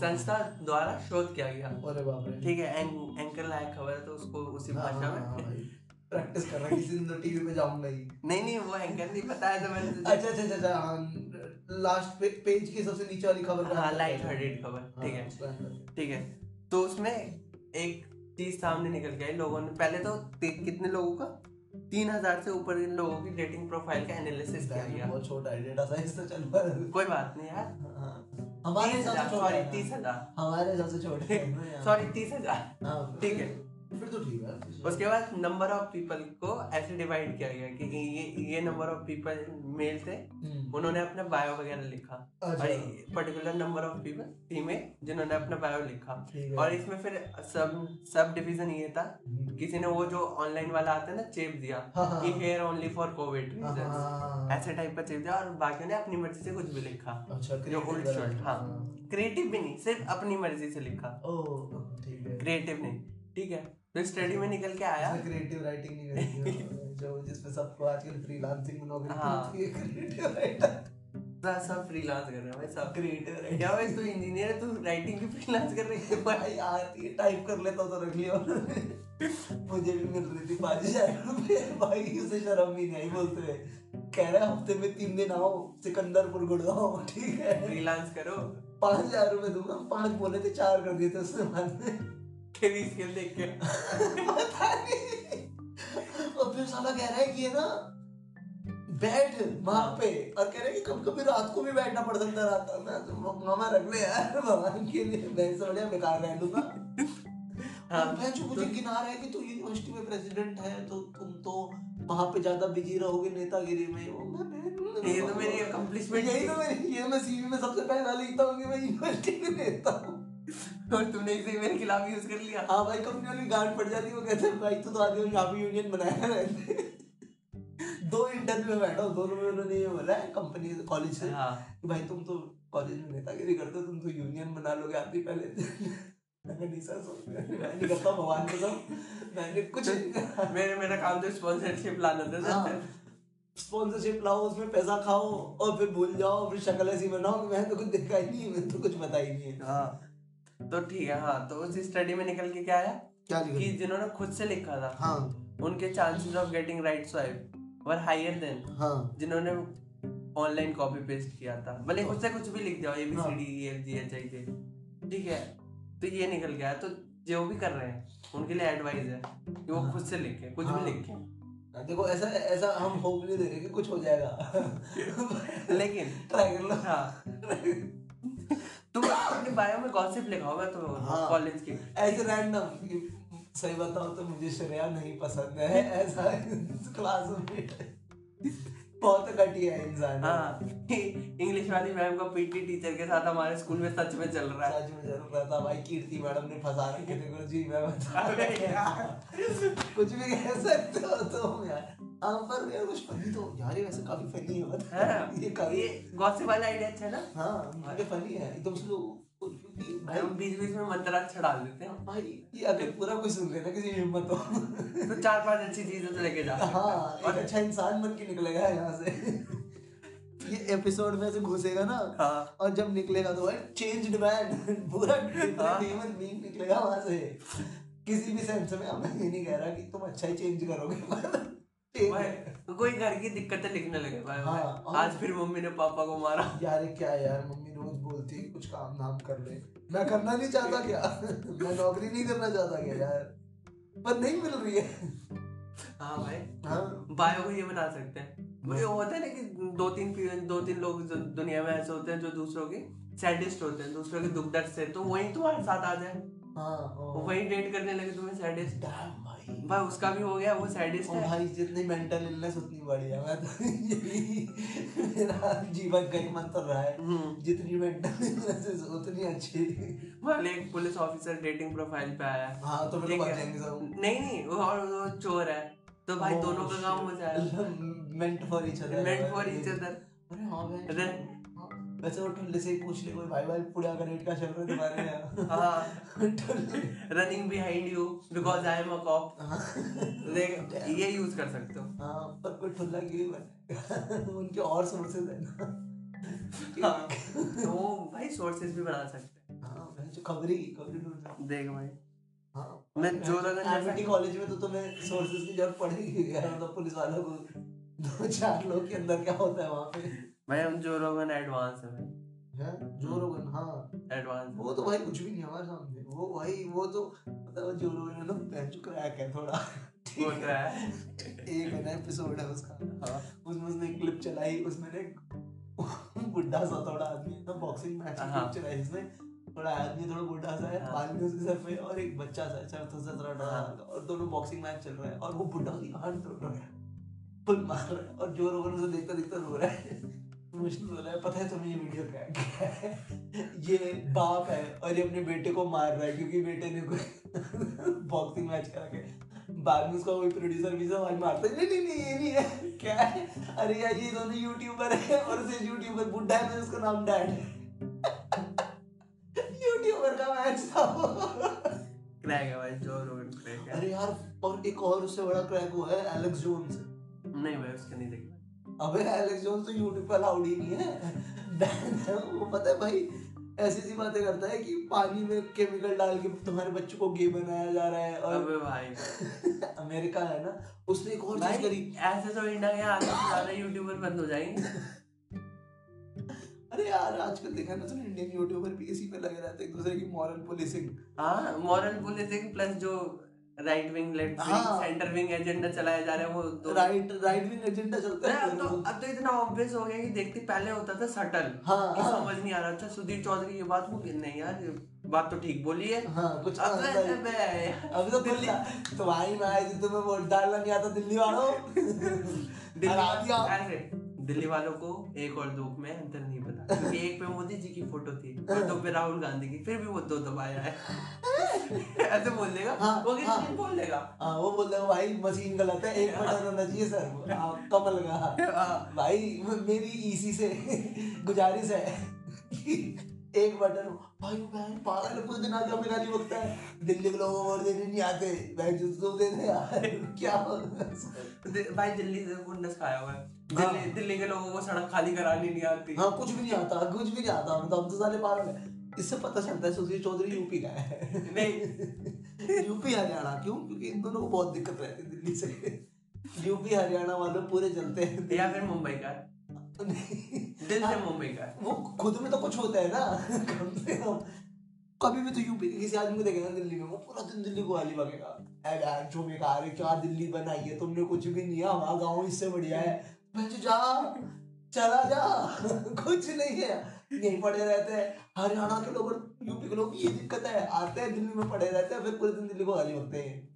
संस्था- द्वारा शोध किया गया। अरे बाप रे। ठीक है एँ, एंकर लायक खबर है तो उसको उसी हाँ, भाषा हाँ, हाँ, में प्रैक्टिस कर रहा है किसी दिन तो टीवी पे जाऊँगा ही। नहीं नहीं वो एंकर नहीं बताया तो मैंने अच्छा अच्छा अच्छा अच्छा हाँ लास्ट पे, पेज की सबसे नीचे वाली खबर हाँ लाइट हार्टेड खबर हाँ, ठीक है। ठीक है। तो उसमें एक चीज़ सामने निकल के आई लोगों ने पहले तो कितने लोगों का? तीन हज़ार से ऊपर इन लोगों की डेटिंग प्रोफ़ाइल का एनालिसिस किया गया। बहुत छोटा है डेटा साइंस तो चल पर कोई बात नहीं यार। हाँ, हमारे हिसाब से छोटा सॉरी तीस हज़ार। हमारे हिसाब से छोटे हैं। सॉरी तीस हज़ार। हाँ, ठीक है। फिर तो ठीक है। उसके बाद नंबर ऑफ़ पीपल को ऐसे डिवाइड किया गया कि ये ये नंबर ऑफ़ पीपल मेल थे हम्म, उन्होंने अपना बायो वगैरह लिखा। अच्छा। और particular number of people female जिन्होंने अपना बायो लिखा। और इसमें फिर सब सब डिवीज़न ये था हम्म, किसी ने वो जो ऑनलाइन वाला आता है ना चेप दिया हाँ, हाँ, कि हाँ। Here only for Covid. ऐसे टाइप का चेप दिया और बाकियों ने अपनी मर्ज़ी से कुछ भी लिखा। अच्छा जो उल्ट शर्ट हाँ। क्रिएटिव भी नहीं सिर्फ़ अपनी मर्ज़ी से लिखा। क्रिएटिव नहीं ठीक है। तो स्टडी में निकल के आया। क्रिएटिव राइटिंग नहीं करती हो, जो जिसमें सबको आजकल फ्रीलांसिंग में नौकरी हाँ। मिलती है क्रिएटिव राइटर सब सब फ्रीलांस कर रहे हैं भाई सब क्रिएटिव राइटर क्या भाई तू इंजीनियर है तू राइटिंग की फ्रीलांस कर रही है। भाई आती है टाइप कर लेता तो रख लिया मुझे भी मिल रही थी पाँच हज़ार भाई उसे शर्म भी नहीं आई बोलते हुए। कह रहा है हफ़्ते में तीन दिन आओ सिकंदरपुर गुड़गांव ठीक है। फ्रीलांस करो। पाँच हज़ार रुपये दूँगा पाँच बोले थे चार कर दिए थे उसने बाद। में तेरी स्किल देख के। पता नहीं। और फिर साला कह रहा है कि ये ना बैठ वहाँ। पे और कह रहे हैं कि कभी कभी रात को भी बैठना पड़ सकता रात मैं तो मामा रख ले यार भगवान के लिए। मैं से बढ़िया बेकार रह लूँगा हाँ, मैं जो मुझे गिना रहा है कि तू यूनिवर्सिटी में प्रेसिडेंट है तो तुम तो वहाँ पे ज़्यादा बिज़ी रहोगे नेतागिरी में। वो मैं- ये तो मेरी accomplishment यही तो मेरी ये मैं सीवी में सबसे पहला लिखता हूँ कि मैं यूनिवर्सिटी में नेता हूँ। और तुमने इसे मेरे खिलाफ यूज़ कर लिया। हाँ भाई कंपनी वाली गांड पड़ जाती है वो कहते हैं भाई तू तो आगे यहाँ पे यूनियन बनाया रहते दो इंटरव्यू में बैठा हूँ दोनों में उन्होंने ये बोला है कंपनी कॉलेज से। हाँ। कि भाई तुम तो कॉलेज में नेतागिरी करते हो तुम तो यूनियन बना लोगे आते ही पहले। मैंने मैं नहीं करता भगवान कसम मैंने कुछ मेरे मेरा काम तो स्पॉन्सरशिप लाना था। हाँ। स्पॉन्सरशिप लाओ उसमें पैसा खाओ और फिर भूल जाओ फिर शक्ल ऐसी बनाओ कि मैंने तो कुछ देखा ही नहीं मैंने तो कुछ पता ही नहीं है। हाँ। तो ठीक है हाँ तो उस स्टडी में निकल के क्या आया क्या कि जिन्होंने खुद से लिखा था हाँ। उनके chances of getting right swipe were higher than हाँ। जिन्होंने ऑनलाइन कॉपी पेस्ट किया था। भले खुद से कुछ भी लिख दिया ए बी हाँ। C D E F G H I J ठीक है तो ये निकल गया। तो जो भी कर रहे हैं उनके लिए एडवाइस है कि वो खुद से लिखे कुछ हाँ। भी लिखे। देखो ऐसा ऐसा हम होप नहीं दे रहे कि कुछ हो जाएगा। लेकिन ट्राई कर लो। हाँ। तुम अपने बारे में गॉसिप लिखा होगा तो हाँ। कॉलेज की ऐसे रैंडम सही बताओ तो मुझे श्रेया नहीं पसंद है ऐसा क्लास में बहुत घटिया इंसान है। हाँ। इंग्लिश वाली मैम का पीटी टीचर के साथ हमारे स्कूल में सच में चल रहा है। सच में ज़रूर रहता भाई कीर्ति मैडम ने फंसा रखे थे गुरु जी मैं बता यार। कुछ भी कह सकते हो तुम यार। हाँ पर यार कुछ फनी तो यार ये वैसे काफ़ी फनी है हाँ, ये काफ़ी ये गॉसिप वाला आइडिया अच्छा है ना? हाँ ये फनी है। एकदम से लोग क्योंकि भाई हम बीच बीच में मंत्राक्ष डाल देते हैं। भाई ये अगर पूरा कोई सुन लेना किसी हिम्मत हो। तो चार पाँच अच्छी चीज़ें तो लेके जा हाँ। अच्छा इंसान बन के निकलेगा यहाँ से। ये एपिसोड में से घुसेगा ना हाँ। और जब निकलेगा तो भाई चेंज्ड मैन पूरा हाँ। डेमन निकलेगा वहाँ से। किसी भी सेंस में अब मैं ये नहीं कह रहा कि तुम अच्छा ही चेंज करोगे। भाई तो कोई घर की दिक्कतें लिखने लगे। भाई हाँ, भाई। आज फिर मम्मी ने पापा को मारा। यार क्या यार मम्मी रोज बोलती है कुछ काम धाम कर ले। मैं करना नहीं चाहता क्या? मैं नौकरी नहीं करना चाहता क्या यार? पर नहीं मिल रही है। हाँ भाई। हाँ? बायो को ये बना सकते हैं। मुझे होता है ना कि दो तीन दो तीन लोग दुनिया में ऐसे होते हैं जो दूसरों के सैडिस्ट होते हैं दूसरों के दुख दर्द से। तो वही तुम्हारे साथ आ जाए। हाँ वही डेट करने लगे तुम्हें सैडिस्ट भाई भाई उसका भी हो गया वो सैडिस्ट है। भाई जितनी मेंटल इलनेस उतनी बढ़िया मैं तो यही मेरा जीवन का ही मंत्र रहा है। हम्म। जितनी मेंटल इलनेस उतनी अच्छी। भले एक पुलिस ऑफिसर डेटिंग प्रोफ़ाइल पे आया। है हाँ तो मेरे को है। बचेंगे सब। नहीं नहीं वो और वो चोर है। तो भाई Oh, दोनों का काम हो जाएगा meant for each other meant for each other अरे हाँ भाई। हाँ, वैसे वो ठुल्ले से ही पूछ ले कोई भाई भाई का रेट क्या चल रहा है तुम्हारे यहाँ। हाँ। ठुल्ले running behind you because I am a cop देख ये यूज़ कर सकते हो। हाँ पर कोई ठुल्ला क्यों बनेगा उनके और सोर्सेज है ना। हाँ तो भाई सोर्सेज भी बना सकते हैं। हाँ मैं जो खबरी खबरी ढूंढ रहा देख भाई। हाँ मैं जो एमिटी कॉलेज में तो तुम्हें सोर्सेज की ज़रूरत पड़ेगी। यार मतलब पुलिस वालों को दो चार लोग के अंदर क्या होता है वहाँ पे? भाई हम जो रोगन एडवांस है भाई। है? जो रोगन हाँ एडवांस वो तो भाई कुछ भी नहीं हमारे सामने। वो भाई वो तो मतलब जो रोगन है ना बेंच क्रैक है थोड़ा। है। एक है ना एपिसोड है उसका। हाँ। उसमें उसने क्लिप चलाई उसमें ना बुढ़ा सा थोड़ा आदमी ना बॉक्सिंग मैच की हाँ। क्लिप चलाई थोड़ा आदमी थोड़ा बुढ़ा सा है हाँ। बाल उसके सर पे और एक बच्चा सा है सा थोड़ा डरा हाँ। और दोनों बॉक्सिंग मैच चल रहा है और वो बुढ़ा उसकी हाथ तोड़ रहा है। मार रहा है। और जो रोगन उसे देखता देखता रो रहा है। मुश्किल हो रहा है पता है तुम्हें ये वीडियो क्या है? ये बाप है और ये अपने बेटे को मार रहा है क्योंकि बेटे ने कोई बॉक्सिंग मैच करा के बाद में उसका कोई प्रोड्यूसर भी सवाल मारता है नहीं नहीं नहीं ये नहीं है। क्या है? अरे यार ये दोनों यूट्यूबर है और उसे यूट्यूबर बुढ़ा है उसका नाम डैड यूट्यूबर का मैच था क्रैक है भाई जो क्रैक है। अरे यार और एक और उससे बड़ा क्रैक हुआ है एलेक्स जोन्स नहीं भाई उसके नहीं देखा। अबे एलेक्स जोन्स तो यूट्यूब पे अलाउड ही नहीं है। वो पता है भाई ऐसी सी बातें करता है कि पानी में केमिकल डाल के तुम्हारे बच्चों को गे बनाया जा रहा है और अबे भाई। अमेरिका है ना उसने एक और चीज़ करी। ऐसे तो इंडिया के आगे से ज़्यादा यूट्यूबर बंद हो जाएँगे। अरे यार आजकल देखा ना तूने इंडियन यूट्यूबर भी इसी पे लगे रहते हैं एक दूसरे की मॉरल पुलिसिंग हाँ मॉरल पुलिसिंग प्लस जो राइट विंग लेफ़्ट विंग हाँ। सेंटर विंग एजेंडा चलाया जा रहा है वो दो। राइट राइट विंग एजेंडा चलता है। अब तो अब तो इतना ऑब्वियस हो गया कि देखते पहले होता था सटल हाँ, हाँ। समझ नहीं आ रहा अच्छा सुधीर चौधरी ये बात बोली नहीं यार बात तो ठीक बोली है। हाँ कुछ अब तो है। अबे तो दिल्ली तुम्हारी मैं आई थी तुम्हें वोट डालना नहीं आता दिल्ली वालों। दिल्ली दिल्ली वालों को एक और दो में अंतर नहीं पता। क्योंकि एक पे मोदी जी की फ़ोटो थी और दो पे राहुल गांधी की फिर भी वो दो दबाया है। ऐसे बोल देगा? हाँ, वो किसी हाँ। बोल देगा। हाँ वो बोल रहे भाई मशीन गलत है एक बटन होना चाहिए सर। हाँ, कमल का। हाँ, भाई मेरी ईसी से गुजारिश है। एक बटन। भाई बहन पागल पूरे दिन आके हमें गाली बकता है। दिल्ली के लोगों वोट देने नहीं आते। भाई जो दे दे यार क्या भाई दिल्ली से गुंडस खाया हुआ हाँ। दिल्ली दिल्ली के लोगों को सड़क खाली करानी नहीं आती। हाँ कुछ भी नहीं आता कुछ भी नहीं आता। हम तो हम तो साले पागल है इससे पता चलता है सुशील चौधरी यूपी का है। नहीं। यूपी हरियाणा क्यों? क्योंकि इन दोनों को बहुत दिक्कत रहती है दिल्ली से। यूपी हरियाणा वाले पूरे चलते हैं। या फिर मुंबई का। दिल से मुंबई का। वो खुद में तो कुछ होता है ना। कम से कम। कभी भी तो यूपी के किसी आदमी को देखेगा दिल्ली में वो पूरा दिन दिल्ली को गाली बकेगा ऐ यार जो बेकार है क्या दिल्ली बनाई है तुमने कुछ भी नहीं है हमारा गाँव इससे बढ़िया है। मैं जो चला जा। कुछ नहीं है। यहीं पड़े रहते हैं। हरियाणा के लोग और यूपी के लोग ये दिक्कत है। आते हैं दिल्ली में पड़े रहते हैं फिर पूरे दिन दिल्ली को गाली बकते हैं।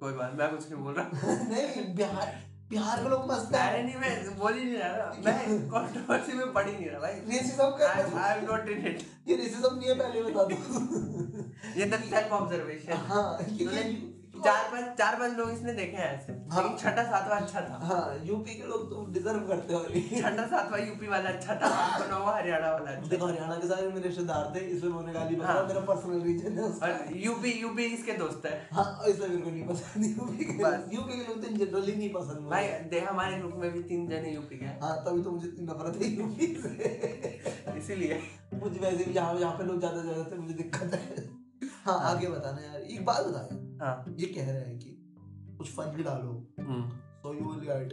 कोई बात मैं कुछ नहीं बोल रहा। नहीं बिहार बिहार के लोग मस्त है। अरे नहीं मैं बोल ही नहीं रहा मैं कंट्रोवर्सी में पढ़ ही नहीं रहा भाई। रेसिज्म का I am not in it ये रेसिज्म नहीं है पहले बता दूँ। ये सेल्फ ऑब्जर्वेशन हाँ चार पाँच चार पाँच लोग इसने देखे हैं ऐसे। हाँ। छठा सातवा अच्छा था। हाँ यूपी के लोग तो डिजर्व करते हो छठा सातवां यूपी वाला अच्छा था आठवां नौवां हरियाणा वाला अच्छा देखो हरियाणा के सारे मेरे रिश्तेदार थे इसलिए उन्होंने गाली बका हाँ। मेरा पर्सनल रीजन है और यूपी यूपी इसके दोस्त है। हाँ इसलिए मेरे को नहीं पसंद यूपी के यूपी के लोग तो जनरली नहीं पसंद भाई। दे हमारे ग्रुप में भी तीन जने यूपी के हाँ। तभी तो मुझे इतनी नफरत है यूपी से। इसीलिए। मुझे वैसे भी यहाँ यहाँ पे लोग ज़्यादा ज़्यादा थे मुझे दिक्कत है। हाँ आगे बताना यार एक बात बता यार हाँ। ये कह रहे हैं कि कुछ फन भी डालो। सो यू विल गेट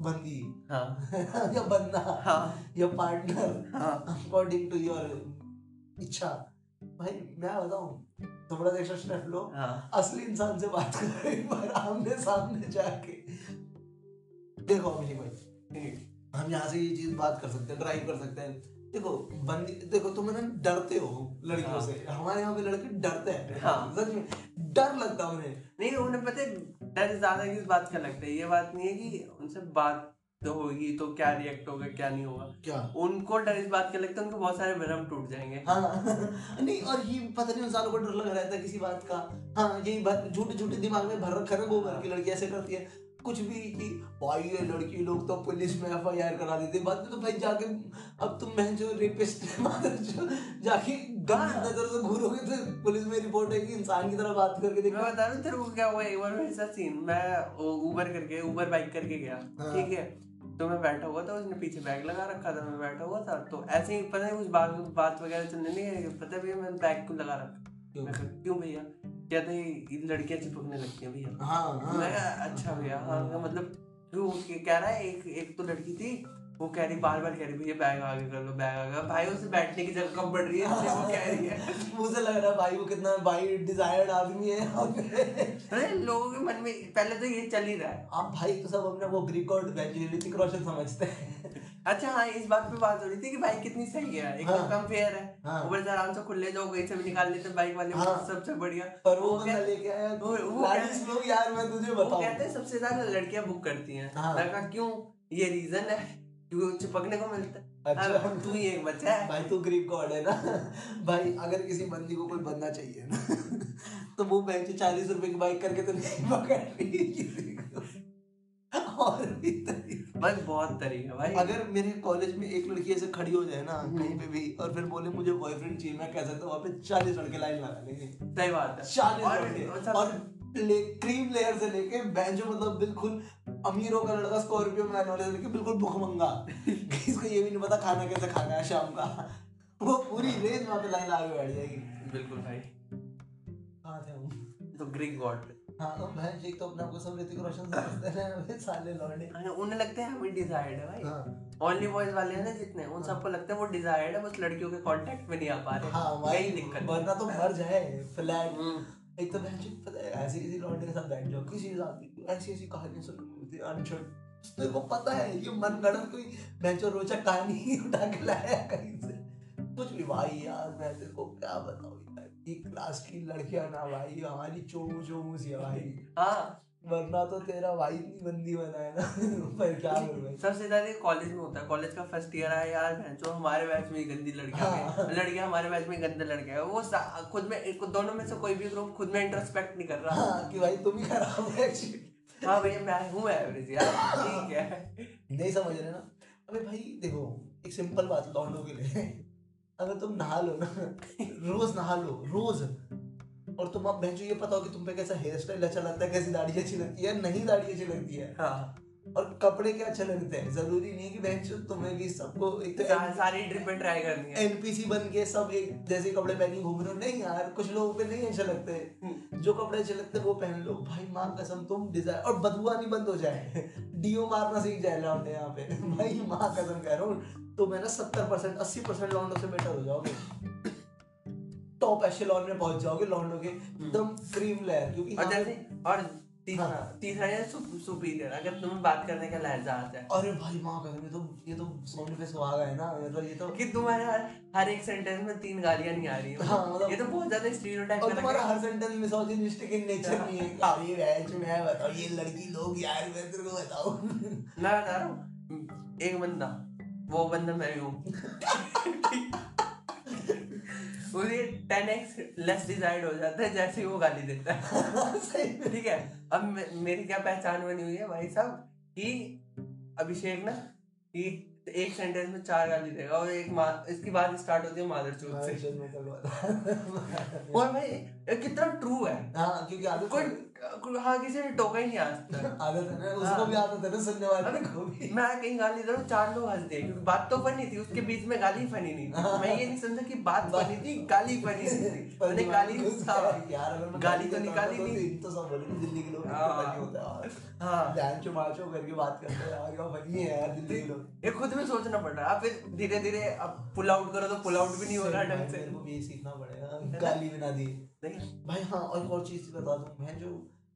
बंदी। हाँ। या बंदा। हाँ। या पार्टनर हाँ। अकॉर्डिंग टू योर इच्छा। भाई मैं बताऊँ थोड़ा सा एक्स्ट्रा स्टेप लो। हाँ। असली इंसान से बात करो एक बार आमने सामने जाके। देखो अभिषेक भाई हम यहाँ से ये चीज़ बात कर सकते हैं ड्राइव कर सकते हैं। देखो बंदी देखो तुम ना डरते हो लड़कियों हाँ। से। हमारे यहाँ पे लड़के डरते हैं। हाँ। डर लगता है उन्हें। नहीं उन्हें पता है डर ज़्यादा किस बात का लगता है। ये बात नहीं है कि उनसे बात तो होगी तो क्या रिएक्ट होगा क्या नहीं होगा। क्या? उनको डर इस बात का लगता है उनको बहुत सारे भ्रम टूट जाएँगे। हाँ। नहीं और ये पता नहीं सालों को डर लग रहता है किसी बात का। हाँ यही बात झूठे झूठे दिमाग में भर रखा है वो भर की लड़की ऐसे करती है। कुछ भी कि भाई ये लड़की लोग तो पुलिस में एफ़ आई आर करा देते। बाद में तो भाई जाके अब तुम मैं जो रेपिस्ट जो जाके गंदी नज़र से घूरोगे तो पुलिस में रिपोर्ट है कि इंसान की तरह बात करके मैं बता रहा हूँ तेरे को क्या हुआ? एक बार मेरे साथ सीन मैं उबर करके उबर बाइक करके गया हाँ। ठीक है? तो मैं बैठा हुआ था उसने पीछे बैग लगा रखा था मैं बैठा हुआ था तो ऐसे ही पता नहीं कुछ बात बात वगैरह चलने नहीं है पता भैया मैंने बैग को लगा रखा? क्यों? क्यों भैया? कहते हैं ये लड़कियाँ चिपकने लगती हैं भैया। हाँ हाँ। मैं अच्छा भैया हाँ मैं मतलब क्यों कह रहा है एक एक तो लड़की थी वो कह रही बार बार कह रही भैया बैग आगे कर लो बैग आगे भाई उसे बैठने की जगह कम पड़ रही है इसलिए वो कह रही है। मुझे लग रहा है भाई वो कितना भाई डिजायर्ड आदमी है अरे लोगों के मन में पहले तो ये चल ही रहा है। आप भाई तो सब अपने वो ग्रीक और ऋतिक रोशन समझते हैं। अच्छा हाँ इस बात पे बात हो रही थी कि बाइक कितनी सही है एकदम हाँ। कम फेयर है हाँ। ऊपर से आराम से खुले जाओ कहीं से भी निकाल लेते बाइक वाले हाँ। सबसे बढ़िया पर वो क्या- लेके आया वो- वो लोग यार मैं तुझे बताऊँ कहते हैं सबसे ज़्यादा लड़कियाँ बुक करती हैं हाँ। मैं कहा क्यों ये रीजन है क्योंकि चिपकने को मिलता है अच्छा। तू ही एक बच्चा है भाई तू ग्रीक गॉड है ना भाई अगर किसी बंदी को कोई बंदा चाहिए ना तो वो बेंच चालीस रुपए की बाइक करके तो नहीं पकड़ रही और भी भाई बहुत तरीका भाई। अगर मेरे कॉलेज में एक लड़की ऐसे खड़ी हो जाए ना कहीं पे भी और फिर बोले मुझे बॉयफ्रेंड चाहिए मैं कह सकता हूँ वहाँ पे चालीस लड़के लाइन लगा लेंगे। सही बात है। चालीस और- लड़के। और ले, क्रीम लेयर से लेके बेंचो मतलब बिल्कुल अमीरों का लड़का स्कॉर्पियो में आने वाले लेके बिल्कुल भुखमंगा इसको ये भी नहीं पता खाना कैसे खाना है शाम का। वो पूरी रेंज वहाँ पे लाइन लगा के बैठ जाएगी। बिल्कुल भाई। कहाँ थे हम तो ग्रीक गॉड हाँ तो तो अपने आपको सब ऋतिक रोशन समझते हैं अबे साले लौंडे। उन्हें लगता है हमें डिजायर्ड है भाई। हाँ। ओनली बॉयज़ वाले हैं ना जितने उन सबको लगता है वो डिजायर्ड है बस लड़कियों के कांटेक्ट में नहीं आ पा रहे। हाँ यही दिक्कत वरना तो मर जाए फ्लैट हम्म, एक तो बहन पता है ऐसी किसी लौंडे के साथ बैठ जाओ किसी साथ ऐसी ऐसी कहानी सुन होती अनशर्ट को पता है ये मन गढ़ंत कोई बेंचो रोचक कहानी उठा के लाया कहीं से। कुछ भी भाई यार मैं तेरे को क्या बताऊँ? ये क्लास की लड़कियाँ ना भाई हमारी चोमू चोमू सी है भाई। हाँ। वरना तो तेरा भाई इतनी बंदी बना है ना। पर क्या करूँ सबसे ज़्यादा कॉलेज में होता है। कॉलेज का फ़र्स्ट ईयर है यार जो हमारे बैच में गंदी लड़कियाँ हाँ। लड़कियाँ हमारे बैच में गंदे लड़के हैं। वो खुद में एक- दोनों में से कोई भी ग्रुप खुद में इंट्रोस्पेक्ट नहीं कर रहा। हाँ कि भाई तुम ही खराब हो एक्चुअली हाँ भैया मैं हूँ एवरेज यार। ठीक है। नहीं समझ रहे ना? अबे भाई देखो एक सिंपल बात लौंडों के लिए। अगर तुम नहा लो ना, रोज नहा लो, रोज। और तुम अब बहन ये पता हो कि तुम पे कैसा हेयर स्टाइल अच्छा लगता है, कैसी दाढ़ी अच्छी लगती है नहीं दाढ़ी अच्छी लगती है? हाँ। और कपड़े क्या अच्छे लगते हैं? ज़रूरी नहीं है कि बहन तुम्हें भी सबको एक तो सारी ट्रिपें ट्राई करनी है। एनपीसी बन के सब एक जैसे कपड़े पहन के घूम रहे हो नहीं यार कुछ लोगों पे नहीं अच्छे लगते। जो कपड़े अच्छे लगते वो पहन लो। भाई माँ कसम तुम डिज़ाइन और बदबू आनी बंद हो जाए। डीओ मारना सीख जाए लौंडे यहाँ पे। भाई माँ कसम कह रहा हूँ तो मैं ना सत्तर परसेंट अस्सी परसेंट लौंडों से बेटर हो जाओगे। टॉप एशेलॉन में पहुँच जाओगे लौंडों के। एकदम क्रीम लेयर क्योंकि और जैसे और तीसरा हाँ। तीसरा है सुपीरियर अगर तुम्हें बात करने का लहजा आता है। अरे भाई माँ कसम ये तो ये तो सोने पे सुहागा है ना मतलब ये तो कि तुम्हारे हर हर एक सेंटेंस में तीन गालियाँ नहीं आ रही हाँ, मतलब- ये तो बहुत ज़्यादा स्टीरियोटाइप और तुम्हारा हर सेंटेंस मिसोजिनिस्टिक इन नेचर नहीं है। यार ये बैच में बताओ ये लड़की लोग यार मैं तेरे को बताऊँ। मैं बता रहा हूँ एक बंदा वो बंदा मैं ही मुझे टेन एक्स लेस डिसाइड हो जाता है जैसे ही वो गाली देता है। ठीक है? अब मे- मेरी क्या पहचान बनी हुई है भाई साहब? कि अभिषेक ना कि एक सेंटेंस में चार गाली देगा और एक मा, इसकी बात स्टार्ट होती है मादर चूत से। बताऊँ। और भाई कितना ट्रू है। हाँ क्योंकि आदत कोई हाँ किसी ने टोका ही नहीं आज तक। आदत है ना उसको भी आदत है ना सुनने वाले। को भी मैं कहीं गाली दे रहा हूँ चार लोग हंस दिए क्योंकि बात तो फनी थी उसके बीच में गाली फनी नहीं थी। मैं ये नहीं समझा कि बात फनी थी गाली फनी नहीं थी। मैंने गाली हाँ, यार गाली तो निकाली तो नहीं तो सब बोलेंगे दिल्ली के लोग हाँ। होता है हाँ। ध्यान चो माचो करके बात करते हैं यार क्या फनी है यार दिल्ली के लोग। ये खुद में सोचना पड़ रहा है। फिर धीरे धीरे अब पुल आउट करो तो पुल आउट भी नहीं हो रहा ढंग से। मेरे को भी सीखना पड़ेगा। गाली बिना दिए देखिए, भाई हाँ और एक और चीज़ बता दूँ मैं जो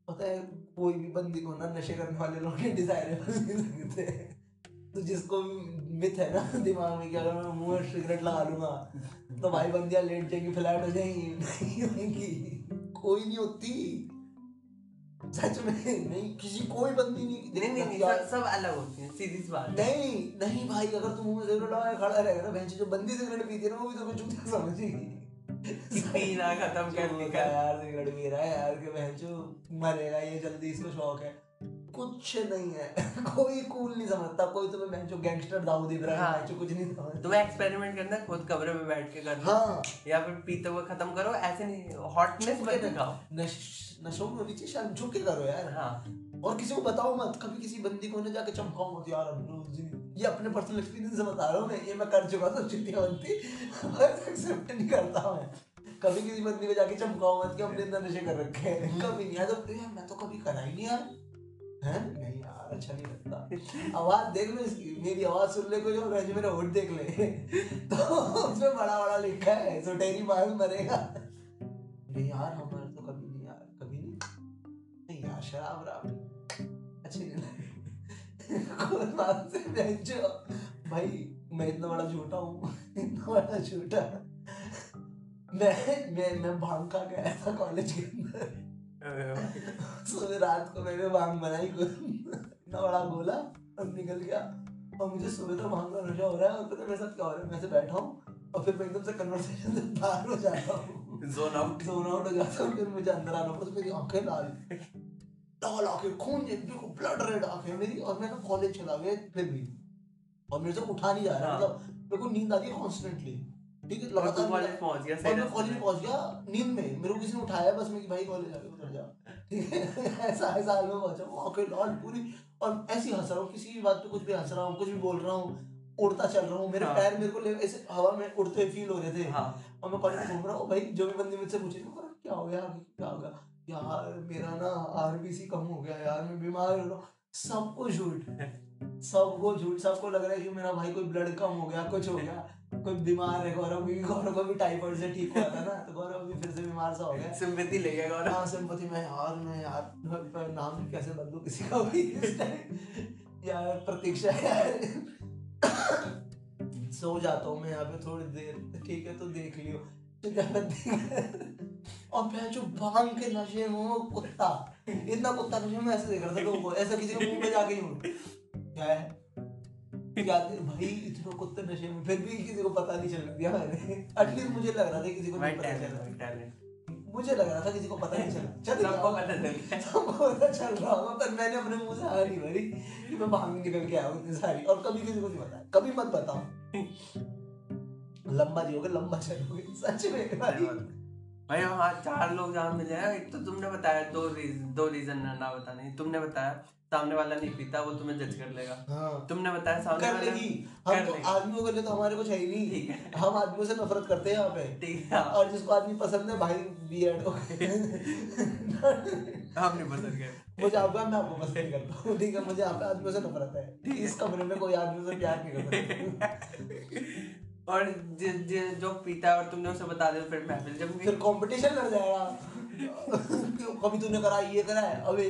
पता है कोई भी बंदी को ना नशे करने वाले लोग डिजायरेबल नहीं लगते तो जिसको मिथ है ना दिमाग में कि अगर मैं मुँह में सिगरेट लगा लूँगा तो भाई बंदियाँ लेट जाएँगी फ्लैट हो जाएँगी नहीं होंगी कोई नहीं होती। सच में नहीं किसी कोई बंदी नहीं नहीं नहीं नहीं सब, सब अलग होती है सीधी सी बात नहीं नहीं भाई अगर तुम मुँह में सिगरेट लगाए खड़ा रहेगा ना बेंच जो बंदी सिगरेट पीती है ना वो भी तो कुछ समझेगी। पीना खत्म करने जो यार सिगरेट पी रहा है यार के मरेगा ये जल्दी इसको शौक है कुछ नहीं है कोई कूल नहीं समझता कोई तुम्हें गैंगस्टर दाऊद इब्राहिम हाँ। कुछ नहीं समझता तुम्हें एक्सपेरिमेंट करना खुद कमरे में बैठ के करना हाँ। या फिर पीते हुए खत्म करो ऐसे नहीं हॉटनेस मत दिखाओ। नश- में शायद झुक के करो यार। हाँ। और किसी को बताओ मत कभी किसी बंदी को ना जाके चमकाओ मत यार ये अपने पर्सनल एक्सपीरियंस से बता रहा हूँ मैं ये मैं कर चुका था चिट्ठियाँ बनती। एक्सेप्ट नहीं करता मैं। कभी किसी बंदी को जाके चमकाओ मत कि हमने इतना नशे कर रखे हैं। कभी नहीं। यार तो यार मैं तो कभी करा ही नहीं यार। हैं? नहीं यार अच्छा नहीं लगता। आवाज़ देख लो इसकी। मेरी आवाज़ सुन ले कोई और मेरा देख ले। तो उसमें बड़ा बड़ा लिखा है मांग मरेगा। नहीं यार हमारा तो कभी नहीं यार कभी नहीं। नहीं यार शराब वराब अच्छी नहीं भाई मैं इतना बड़ा झूठा हूँ इतना बड़ा झूठा। मैं मैं मैं भाँग खा गया था कॉलेज के अंदर। रात को मैंने भाँग बनाई इतना बड़ा गोला और निकल गया। और मुझे सुबह तो भाँग का नशा हो रहा है और पता मेरे साथ क्या हो रहा है? मैं ऐसे बैठा हूँ और फिर मैं एकदम से कन्वर्सेशन से बाहर हो जाता हूँ। जोन आउट जोन आउट हो जाता हूँ फिर मुझे अंदर आना पड़ता मेरी आँखें लाल। लाल आँखें खून बिल्कुल ब्लड रेड आँखें मेरी और मैं ना कॉलेज चला गया फिर भी। और मेरे से उठा नहीं जा रहा हाँ। मतलब मेरे को नींद आ रही है कॉन्स्टेंटली ठीक है लगातार कॉलेज पहुँच गया सही मैं कॉलेज पहुँच गया नींद में। मेरे को किसी ने उठाया बस मैं कि भाई कॉलेज आके उतर जा। ठीक है ऐसा ऐसा हाल में पहुँचा वो आँखें लाल पूरी और ऐसी हंस रहा हूँ किसी भी बात पे कुछ भी हंस रहा हूँ कुछ भी बोल रहा हूँ उड़ता चल रहा हूँ। मेरे हाँ। पैर मेरे को ले ऐसे हवा में उड़ते फील हो रहे थे। हाँ। और मैं कॉलेज घूम रहा हूँ भाई जो भी बंदी मुझसे पूछी थी "अरे क्या हो गया क्या हो गया? यार मेरा ना आरबीसी कम हो गया यार मैं बीमार हो रहा हूँ। सबको झूठ सबको झूठ सबको लग रहा है कि मेरा भाई कोई ब्लड कम हो गया कुछ हो गया कोई बीमार है गौरव भी गौरव को भी टाइफाइड से ठीक हुआ था ना तो गौरव भी फिर से बीमार सा हो गया। सिंपैथी ले गया गौरव। हाँ सिंपति में यार मैं यार नाम कैसे बदलूं किसी का भी यार प्रतीक्षा यार। सो जाता हूँ मैं यहाँ पे थोड़ी देर ठीक है तो देख लियो। और मैं जो भाँग के नशे में वो कुत्ता। इतना कुत्ता नशे में ऐसे देख रहा था लोगों ऐसा किसी के मुँह में जाके यूँ क्या है? क्या भाई इतना कुत्ते नशे में फिर भी किसी को पता नहीं चल दिया मैंने एटलीस्ट मुझे लग रहा था किसी को नहीं पता चला टैलेंट मुझे लग रहा था किसी को पता नहीं चला चल सबको पता चल सबको पता चल रहा होगा पर मैंने अपने मुँह से हार भरी कि मैं भाँग निकल के आया हूँ इतनी सारी। और कभी किसी को नहीं बताया कभी मत बताओ। लंबा जियोगे लंबा चलोगे सच में भाई। भाई हाँ चार लोग जहाँ मिले हैं एक तो तुमने बताया दो रीजन दो रीजन ना बताने तुमने बताया सामने वाला नहीं पीता वो तुम्हें जज कर लेगा। हाँ। तुमने बताया सामने कर वाला कर हम तो आदमियों के लिए तो हमारे कुछ है ही नहीं। है। हम आदमियों से नफरत करते हैं यहाँ पे। ठीक है और जिसको आदमी पसंद है भाई बीएड हम नहीं बदल गए मुझे आपका मैं आपको पसंद नहीं करता हूँ ठीक है? मुझे आप आदमियों से नफरत है। इस कमरे में कोई आदमी से प्यार नहीं करता। और जि, जि, जो पीता है और तुमने उसे बता दिया फिर महफिल जम फिर कंपटीशन लड़ जाएगा कभी तूने करा ये करा है अबे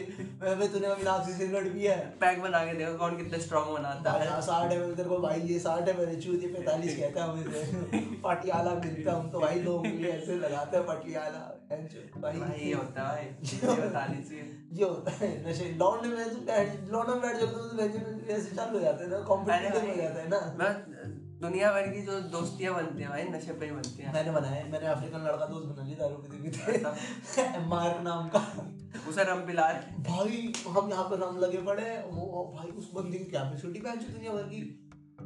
अबे तूने कभी नाक से सिगरेट पिया है पैक बना के देखो कौन कितने स्ट्रॉन्ग बनाता है हाँ, साठ है तेरे को भाई ये साठ है मेरे चूत ये पैंतालीस कहता है मुझे पटियाला मिलता हम तो भाई लोग उंगली ऐसे लगाते हैं पटियाला भाई ये होता है ये ये होता है नशे लॉन्ड में तो लॉन्ड में बैठ जाते तो वैसे ऐसे चालू हो जाते हैं ना अरे कॉम्पिटिशन हो जाता है ना दुनिया भर की जो दोस्तियाँ बनती हैं भाई नशे पे ही बनती हैं। मैंने बनाया मैंने अफ्रीकन लड़का दोस्त बना लिया दारू पीते पीते। मार्क नाम का। उसे रम पिला भाई हम यहाँ पे रम लगे पड़े वो भाई उस बंदी की कैपेसिटी पहन चुकी दुनिया भर की?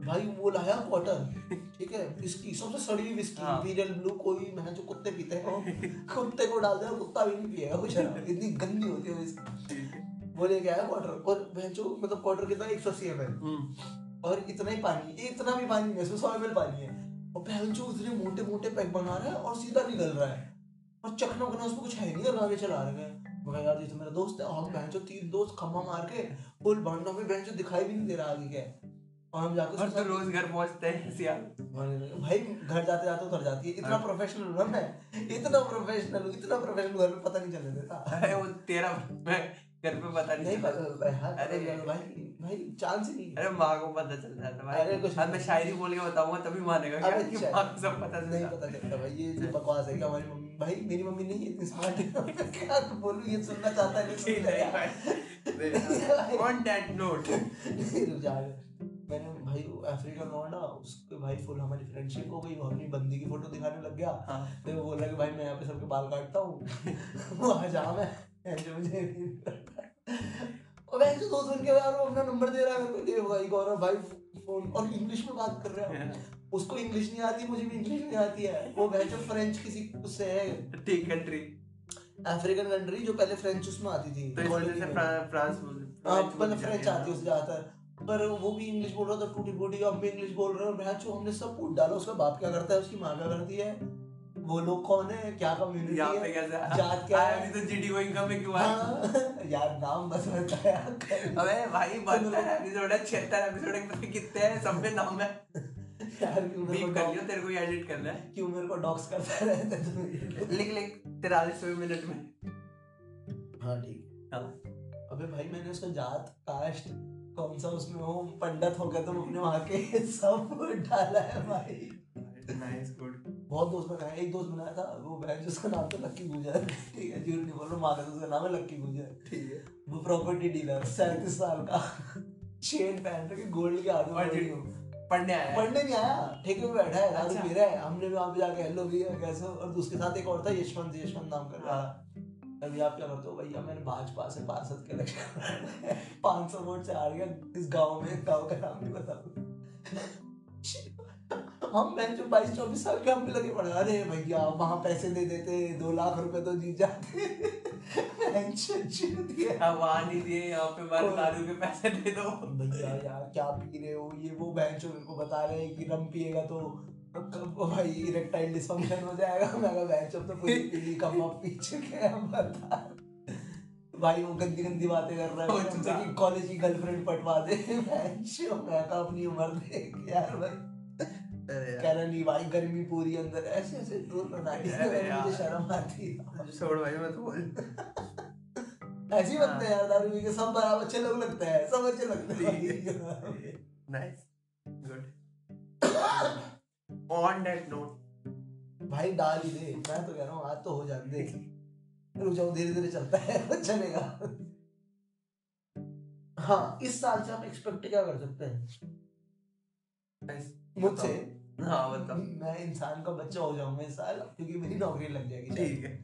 भाई वो लाया क्वार्टर ठीक है? इसकी सबसे सड़ी हुई विस्की। इंपीरियल ब्लू कोई मैं जो कुत्ते पीते हैं। कुत्ते को डाल दे कुत्ता भी नहीं पिएगा कुछ इतनी गंदी होती है विस्की वो लेके आया क्वार्टर और मैं जो मतलब क्वार्टर कितना एक सौ अस्सी एम हम्म, और इतना ही पानी इतना भी पानी नहीं है सौ एम पानी है। और बहन जो इतने मोटे मोटे पैक बना रहा है और सीधा निकल रहा है। और चखना वखना उसमें कुछ है नहीं और गाने चला रहे हैं। मैं यार ये तो मेरा दोस्त है और हम बहन तीन दोस्त खम्मा मार के पुल बांधना में बहन जो दिखाई भी नहीं दे रहा आगे क्या और हम जाकर और तो रोज घर पहुँचते हैं भाई घर जाते जाते उतर जाती है। इतना प्रोफेशनल हूँ ना मैं इतना प्रोफेशनल हूँ इतना प्रोफेशनल घर में पता नहीं चलने देता। अरे वो तेरा मैं घर पे पता नहीं नहीं। पता हाँ, अरे भाई भाई चांस ही नहीं अरे माँ को पता चल जाता भाई। अरे कुछ मैं शायरी बोल के बताऊँगा तभी मानेगा क्या कि। माँ को सब पता नहीं पता चलता भाई ये जो बकवास है हमारी मम्मी भाई मेरी मम्मी नहीं इतनी स्मार्ट है। क्या बोलूँ ये सुनना चाहता है नहीं है ऑन दैट नोट मैंने भाई अफ्रीका में ना उसके भाई फुल हमारी फ्रेंडशिप हो गई वो अपनी बंदी की फ़ोटो दिखाने लग गया। हाँ। फिर वो बोला कि भाई मैं यहाँ पे सबके बाल काटता हूँ। वहाँ जा मैं। मुझे नहीं पता। और मैं जो दोस्त के यार वो अपना नंबर दे रहा है मेरे को, भाई गौरव भाई फ़ोन और इंग्लिश में बात कर रहा है। उसको इंग्लिश नहीं आती मुझे भी इंग्लिश नहीं आती है। वो फ्रेंच किसी उससे। है ठीक कंट्री। अफ्रीकन कंट्री जो पहले फ्रेंच उसमें आती थी। तो से फ्रांस हाँ, फ्रेंच मतलब फ्रेंच आती है। उससे ज़्यादातर। पर वो भी इंग्लिश बोल रहा था टूटी फूटी हम भी इंग्लिश बोल रहे हैं। और भैया हमने सब पूछ डाला उसका बाप क्या करता है? उसकी माँ क्या करती है? वो लोग कौन है? क्या कम्युनिटी यहाँ पे है कैसे? जात क्या है? अभी तो जीडी को इनकम में क्यों आया? हाँ, यार नाम बस बताया। अबे भाई बहत्तर एपिसोड है। छिहत्तर एपिसोड है पता कितने हैं सब में नाम है। यार क्यों मेरे को कर लियो तेरे को एडिट करना है। क्यों मेरे को डॉग्स करता रहता है लिख लिख तिरालीसवें मिनट में। हाँ ठीक। हाँ। अबे भाई मैंने उसका जात कास्ट कौन सा उसमें हो पंडित हो गया तुम अपने वहाँ के सब डाला है भाई। नाइस गुड बहुत दोस्त बनाया एक दोस्त बनाया था वो बहन जिसका नाम था लक्की गुजर ठीक है झूठ नहीं बोल रहा माँ उसका नाम है लक्की गुजर ठीक है। वो प्रॉपर्टी डीलर सैंतीस साल का। चेन पहन के गोल्ड के बढ़ी पढ़ने आया पढ़ने नहीं आया ठेके में बैठा है दारू अच्छा। पी रहा है हमने भी वहाँ पे जाके हेलो भैया कैसे और उसके साथ एक और था यशवंत यशवंत नाम कर रहा अभी आप क्या करते हो? भैया मैंने भाजपा से पार्षद के इलेक्शन पाँच सौ वोट से हार गया इस गाँव में गाँव का नाम नहीं बता हम मैं जो बाईस चौबीस साल के हम लगे पड़े अरे भैया वहाँ पैसे दे देते दो लाख रुपए तो जीत जाते। टेंशन जीत गया अब वहाँ नहीं दिए यहाँ पे बार दारू के पैसे दे दो। भैया यार क्या पी रहे हो? ये वो बहन जो बता रहे हैं कि रम पिएगा तो भाई इरेक्टाइल डिसफंक्शन हो जाएगा। मैं कहा बहन तो पूरी पीली कम अब पी चुके बता। भाई वो गंदी गंदी बातें कर रहा है। कि कॉलेज की गर्लफ्रेंड पटवा दे। मैं कहा अपनी उम्र देख यार भाई। कह रहा नहीं भाई गर्मी पूरी अंदर। ऐसे ऐसे मुझे शर्म आती है। छोड़ भाई मैं तो बोल ऐसे बनते हैं यार दारू पी के। सब बराबर अच्छे लोग लगते हैं। सब अच्छे लगते हैं। Nice good on that note भाई डाल ही दे। मैं तो कह रहा हूँ आज तो हो जाने दे। रुक जाओ धीरे धीरे चलता है चलेगा। हाँ इस साल से हम एक्सपेक्ट क्या कर सकते हैं? मुझसे? हाँ बताओ। मैं इंसान का बच्चा हो जाऊँगा इस साल क्योंकि मेरी नौकरी लग जाएगी ठीक है।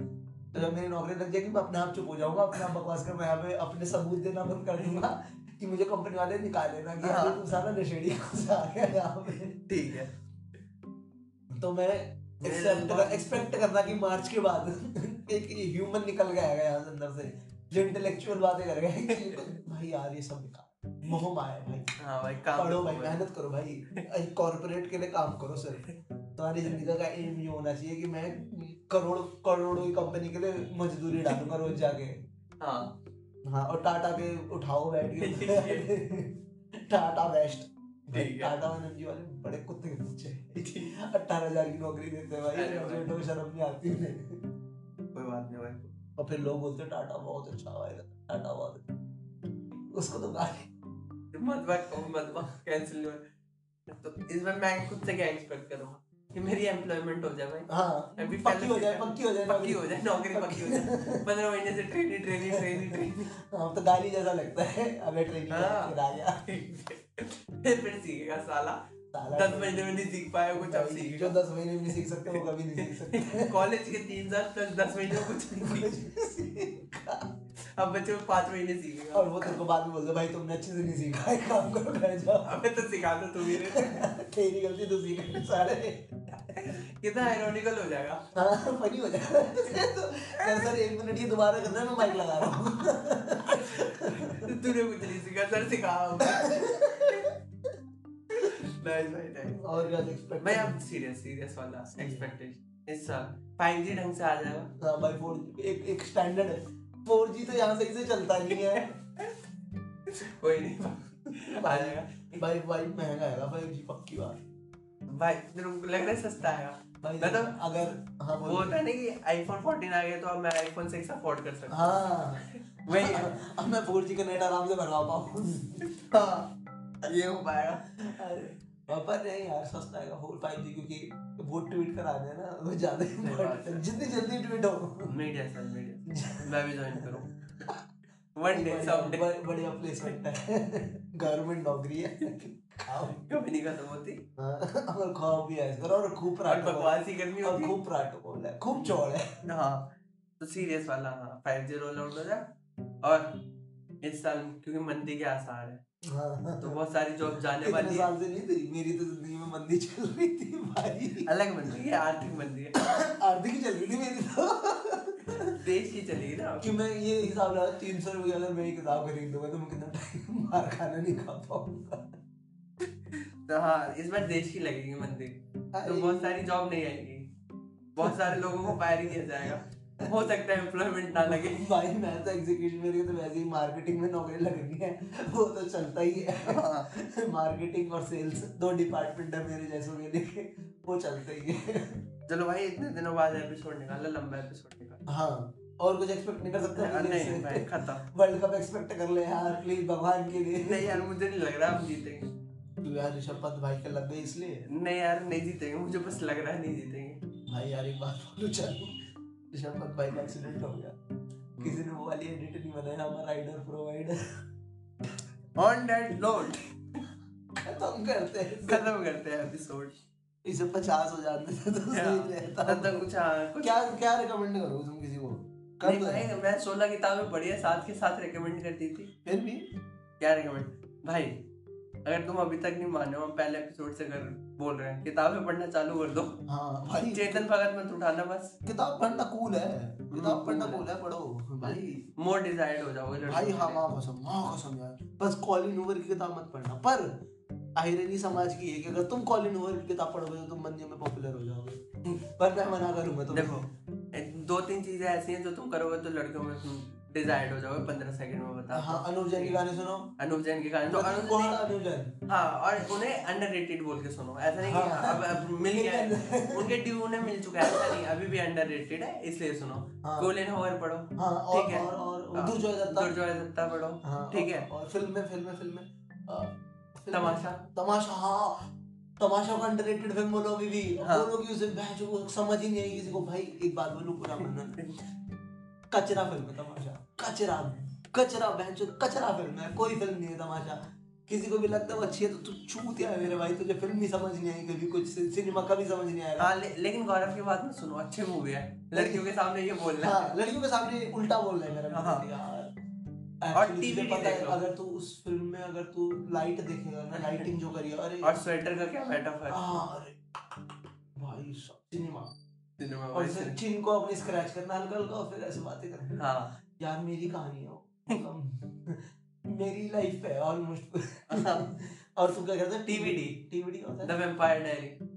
तो जब मेरी नौकरी लग जाएगी मैं अपने आप चुप हो जाऊँगा अपने आप बकवास कर मैं यहाँ पे अपने सबूत देना बंद कर दूँगा कि मुझे कंपनी वाले निकाल लेना कि हाँ। तुम सारा नशेड़ी आ गया यहाँ पे। ठीक है। तो मैं एक्सपेक्ट करना कि मार्च के बाद एक ह्यूमन निकल आएगा यहाँ से अंदर से। जो इंटेलेक्चुअल बातें कर गए भाई यार ये सब बेकार मोह माया भाई। हाँ भाई काम पढ़ो तो भाई मेहनत करो भाई। कॉर्पोरेट के लिए काम करो सिर्फ़ तुम्हारी ज़िंदगी का एम ये होना चाहिए कि मैं करोड़ करोड़ों की कंपनी के लिए मजदूरी डालूँगा रोज जाके। हाँ। हाँ और टाटा के उठाओ बैठ के। टाटा बेस्ट टाटा एनर्जी वाले बड़े कुत्ते के बच्चे अट्ठारह हज़ार की नौकरी देते हैं भाई को शर्म नहीं आती उन्हें। कोई बात नहीं भाई। और फिर लोग बोलते टाटा बहुत अच्छा भाई टाटा बहुत उसको तो गाली। कहो मत बात कैंसिल नहीं हुआ। तो बार मैं खुद से क्या एक्सपेक्ट करूँगा? कि मेरी एम्प्लॉयमेंट हो जाए भाई। हाँ अभी पक्की हो जाए पक्की हो जाए पक्की हो जाए नौकरी पक्की हो जाए। पंद्रह महीने से ट्रेनिंग ट्रेनिंग ट्रेनिंग ट्रेनिंग हाँ तो गाली जैसा लगता है। अबे ट्रेनिंग हाँ। फिर सीखेगा साला। दस महीने में नहीं सीख पाया कुछ अब भाई, जो दस महीने में नहीं सीख सकते वो कभी नहीं सीख सकते। कॉलेज के तीन साल प्लस दस महीने में कुछ नहीं सीखा। अब बच्चे को पाँच महीने सीखेगा। और वो तेरे को बाद में बोलते भाई तुमने अच्छे से नहीं सीखा एक काम करो घर जाओ। हमें तो सिखा दो तू मेरे तेरी गलती तो सीख सारे। कितना आयरॉनिकल हो जाएगा। हाँ फनी हो जाएगा। तो सर एक मिनट ये दोबारा करना है मैं माइक लगा रहा हूँ। तूने कुछ नहीं सीखा सर सिखा नाइस भाई नाइस और क्या एक्सपेक्ट भाई अब सीरियस सीरियस वाला एक्सपेक्टेशन इस साल 5G ढंग से आ जाएगा। हाँ भाई एक एक स्टैंडर्ड है। तो यहाँ सही से चलता नहीं है। कोई नहीं आ जाएगा। भाई भाई महँगा आएगा फाइव जी पक्की बात। भाई तेरे को लग रहा है सस्ता आएगा। भाई मतलब अगर हाँ वो होता है ना कि आईफोन 14 आ गया तो अब मैं आईफोन 6 अफोर्ड कर सकता हाँ। वही। अब मैं फोर जी का नेट आराम से भरवा पाऊँ। हाँ। ये हो पाएगा। अरे। पर नहीं यार सस्ता आएगा फोर फाइव जी क्योंकि वो ट्वीट करा दे ना वो ज़्यादा जितनी जल्दी ट्वीट हो। मीडिया सर मीडिया मैं भी ज्वाइन करूँ। वन डे समडे बढ़िया प्लेसमेंट है। गवर्नमेंट नौकरी है। कभी नहीं खत्म होती हाँ, और खाओ भी ऐसे करो और खूब पराठा बकवास ही करनी होती। खूब पराठा बोल है खूब चौड़ है। हाँ तो सीरियस वाला हाँ फाइव जी रोल आउट हो जाए और इस साल क्योंकि मंदी के आसार है हाँ। तो बहुत सारी जॉब जाने वाली है। साल से नहीं थी मेरी तो ज़िंदगी में मंदी चल रही थी भाई। अलग मंदी है आर्थिक मंदी है। आर्थिक चल रही थी मेरी तो। देश की चलेगी ना कि मैं ये हिसाब लगा तीन सौ रुपये अगर मैं ये किताब खरीद दूँगा तो मैं कितना टाइम मार खाना नहीं खा पाऊँगा। तो हाँ इस बार देश की लगेगी मंदी। तो बहुत सारी जॉब नहीं आएगी। बहुत सारे लोगों को फायर किया जाएगा। हो सकता है एम्प्लॉयमेंट ना लगे। भाई मैं तो एग्जीक्यूशन मेरी तो वैसे ही मार्केटिंग में नौकरी लगनी है। वो तो चलता ही है। मार्केटिंग और सेल्स दो डिपार्टमेंट है मेरे जैसों के लिए वो चलता ही है। चलो भाई इतने दिनों बाद एपिसोड निकाला लंबा एपिसोड निकाला। हाँ और कुछ एक्सपेक्ट नहीं कर सकते नहीं भाई खत्म। वर्ल्ड कप एक्सपेक्ट कर ले यार प्लीज़ भगवान के लिए। नहीं यार मुझे नहीं लग रहा हम जीतेंगे। तू यार ऋषभ पंत भाई के लग गए इसलिए। नहीं यार नहीं जीतेंगे मुझे बस लग रहा है नहीं जीतेंगे। भाई यार एक बात बोलूँ चल। पंत भाई का एक्सीडेंट हो गया। किसी ने वो वाली एडिट नहीं बनाया हमारा rider provider on that note खत्म करते हैं। खत्म करते हैं एपिसोड इसे पचास हो जाते थे तो सही रहता तब तक कुछ हाँ, क्या क्या रिकमेंड करोगे तुम किसी को? कर भाई मैं सोलह किताबें पढ़ी है साथ के साथ रिकमेंड करती थी। फिर भी? क्या रिकमेंड भाई अगर तुम अभी तक नहीं माने हो हम पहले एपिसोड से कर बोल रहे हैं किताबें पढ़ना चालू कर दो। हाँ भाई। चेतन भगत मत उठाना बस। किताब पढ़ना कूल है। किताब पढ़ना कूल है पढ़ो भाई। मोर डिजाइड हो जाओगे भाई हाँ माँ कसम माँ कसम यार। बस कॉलिन हूवर की किताब मत पढ़ना। पर आयरनी समाज की है कि अगर तुम कॉलिन हूवर की किताब पढ़ोगे तो तुम मंदिर में पॉपुलर हो जाओगे। पर मैं मना करूँगा देखो दो तीन चीज़ें ऐसी हैं जो तुम करोगे तो लड़कों में डिजाइड हो जाओगे पंद्रह सेकंड में बता हाँ अनुप जैन के गाने सुनो। अनूप जैन के गाने। तो अनूप कौन जैन हाँ और उन्हें अंडररेटेड बोल के सुनो। ऐसा नहीं कि हाँ। अब, अब मिल गया। उनके ड्यू उन्हें मिल चुका है। ऐसा नहीं अभी भी अंडररेटेड है इसलिए सुनो। हाँ। कोलिन हॉवर पढ़ो। हाँ ठीक है। हाँ, दुर्जोय दत्ता। दुर्जोय दत्ता पढ़ो। हाँ ठीक है। और फ़िल्म में फ़िल्म में फ़िल्म में फ़िल्म में- तमाशा। तमाशा हाँ। तमाशा को अंडररेटेड फ़िल्म बोलो अभी भी। हाँ। बोलो कि उसे बहन समझ ही नहीं आई किसी को। भाई एक बात बोलूँ पूरा कचरा फ़िल्म तमाशा। कचरा कचरा बहन कचरा फ़िल्म है कोई फ़िल्म नहीं है तमाशा। किसी को भी लगता है वो अच्छी है तो तू चूतिया है मेरे भाई तुझे फ़िल्म नहीं समझ नहीं आई कभी कुछ सिनेमा कभी समझ नहीं आएगा। हाँ ले, लेकिन गौरव की बात में सुनो अच्छी मूवी है। लड़कियों के सामने ये बोलना हाँ। लड़कियों के सामने उल्टा बोल रहा है मेरा हाँ। यार। और TV पता है अगर तू उस फ़िल्म में अगर तू लाइट देखेगा ना लाइटिंग जो करी अरे। और स्वेटर का क्या मेटाफर हाँ अरे। भाई सिनेमा सिनेमा और फिर चिन को अपनी स्क्रैच करना हल्का हल्का और फिर ऐसे बातें करना। हाँ। यार मेरी कहानी है। मतलब मेरी लाइफ है ऑलमोस्ट और तू क्या करता है? TVD. टीवीडी होता है? द वेम्पायर डायरी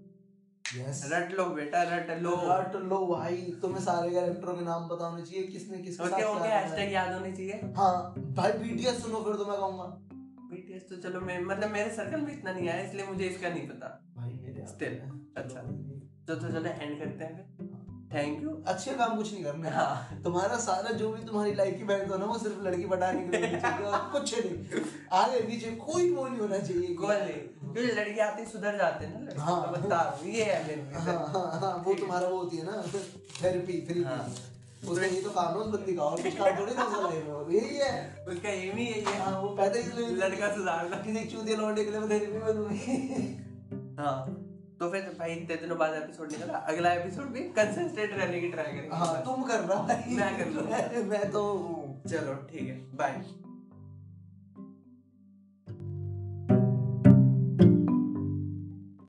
यस रट लो बेटा रट लो। रट लो भाई तुम्हें सारे कैरेक्टरों के नाम पता होने चाहिए किसने किसके साथ क्या हैशटैग याद होने चाहिए। हाँ भाई बीटीएस सुनो फिर तो मैं कहूँगा। बीटीएस तो चलो मैं मतलब मेरे सर्कल में इतना नहीं आया इसलिए मुझे इसका नहीं पता। भाई मेरे Still, अच्छा। तो तो चलो एंड करते हैं फिर। थैंक यू अच्छे काम कुछ नहीं करने हाँ तुम्हारा सारा जो भी तुम्हारी लाइफ की बहन ना वो सिर्फ़ लड़की पटाने के लिए कुछ नहीं आगे पीछे कोई वो नहीं होना चाहिए क्योंकि लड़के आते सुधर जाते हैं ना हाँ। तो बता ये है मेरे हाँ हाँ हाँ वो तुम्हारा वो होती है ना थेरेपी फ्री हाँ। उसका ये तो काम है उस बंदी का और कुछ काम थोड़ी ना उसका लाइफ में यही है उसका एम ही यही है हाँ वो पैदा इसलिए लड़का सुधारना किसी चूतिया लौंडे के लिए मैं थेरेपी बनूँगी हाँ तो फिर भाई इतने दिनों बाद एपिसोड निकला अगला एपिसोड भी कंसिस्टेंट रहने की ट्राई करेंगे। हाँ तुम कर रहा मैं कर रहा मैं- मैं तो चलो ठीक है बाय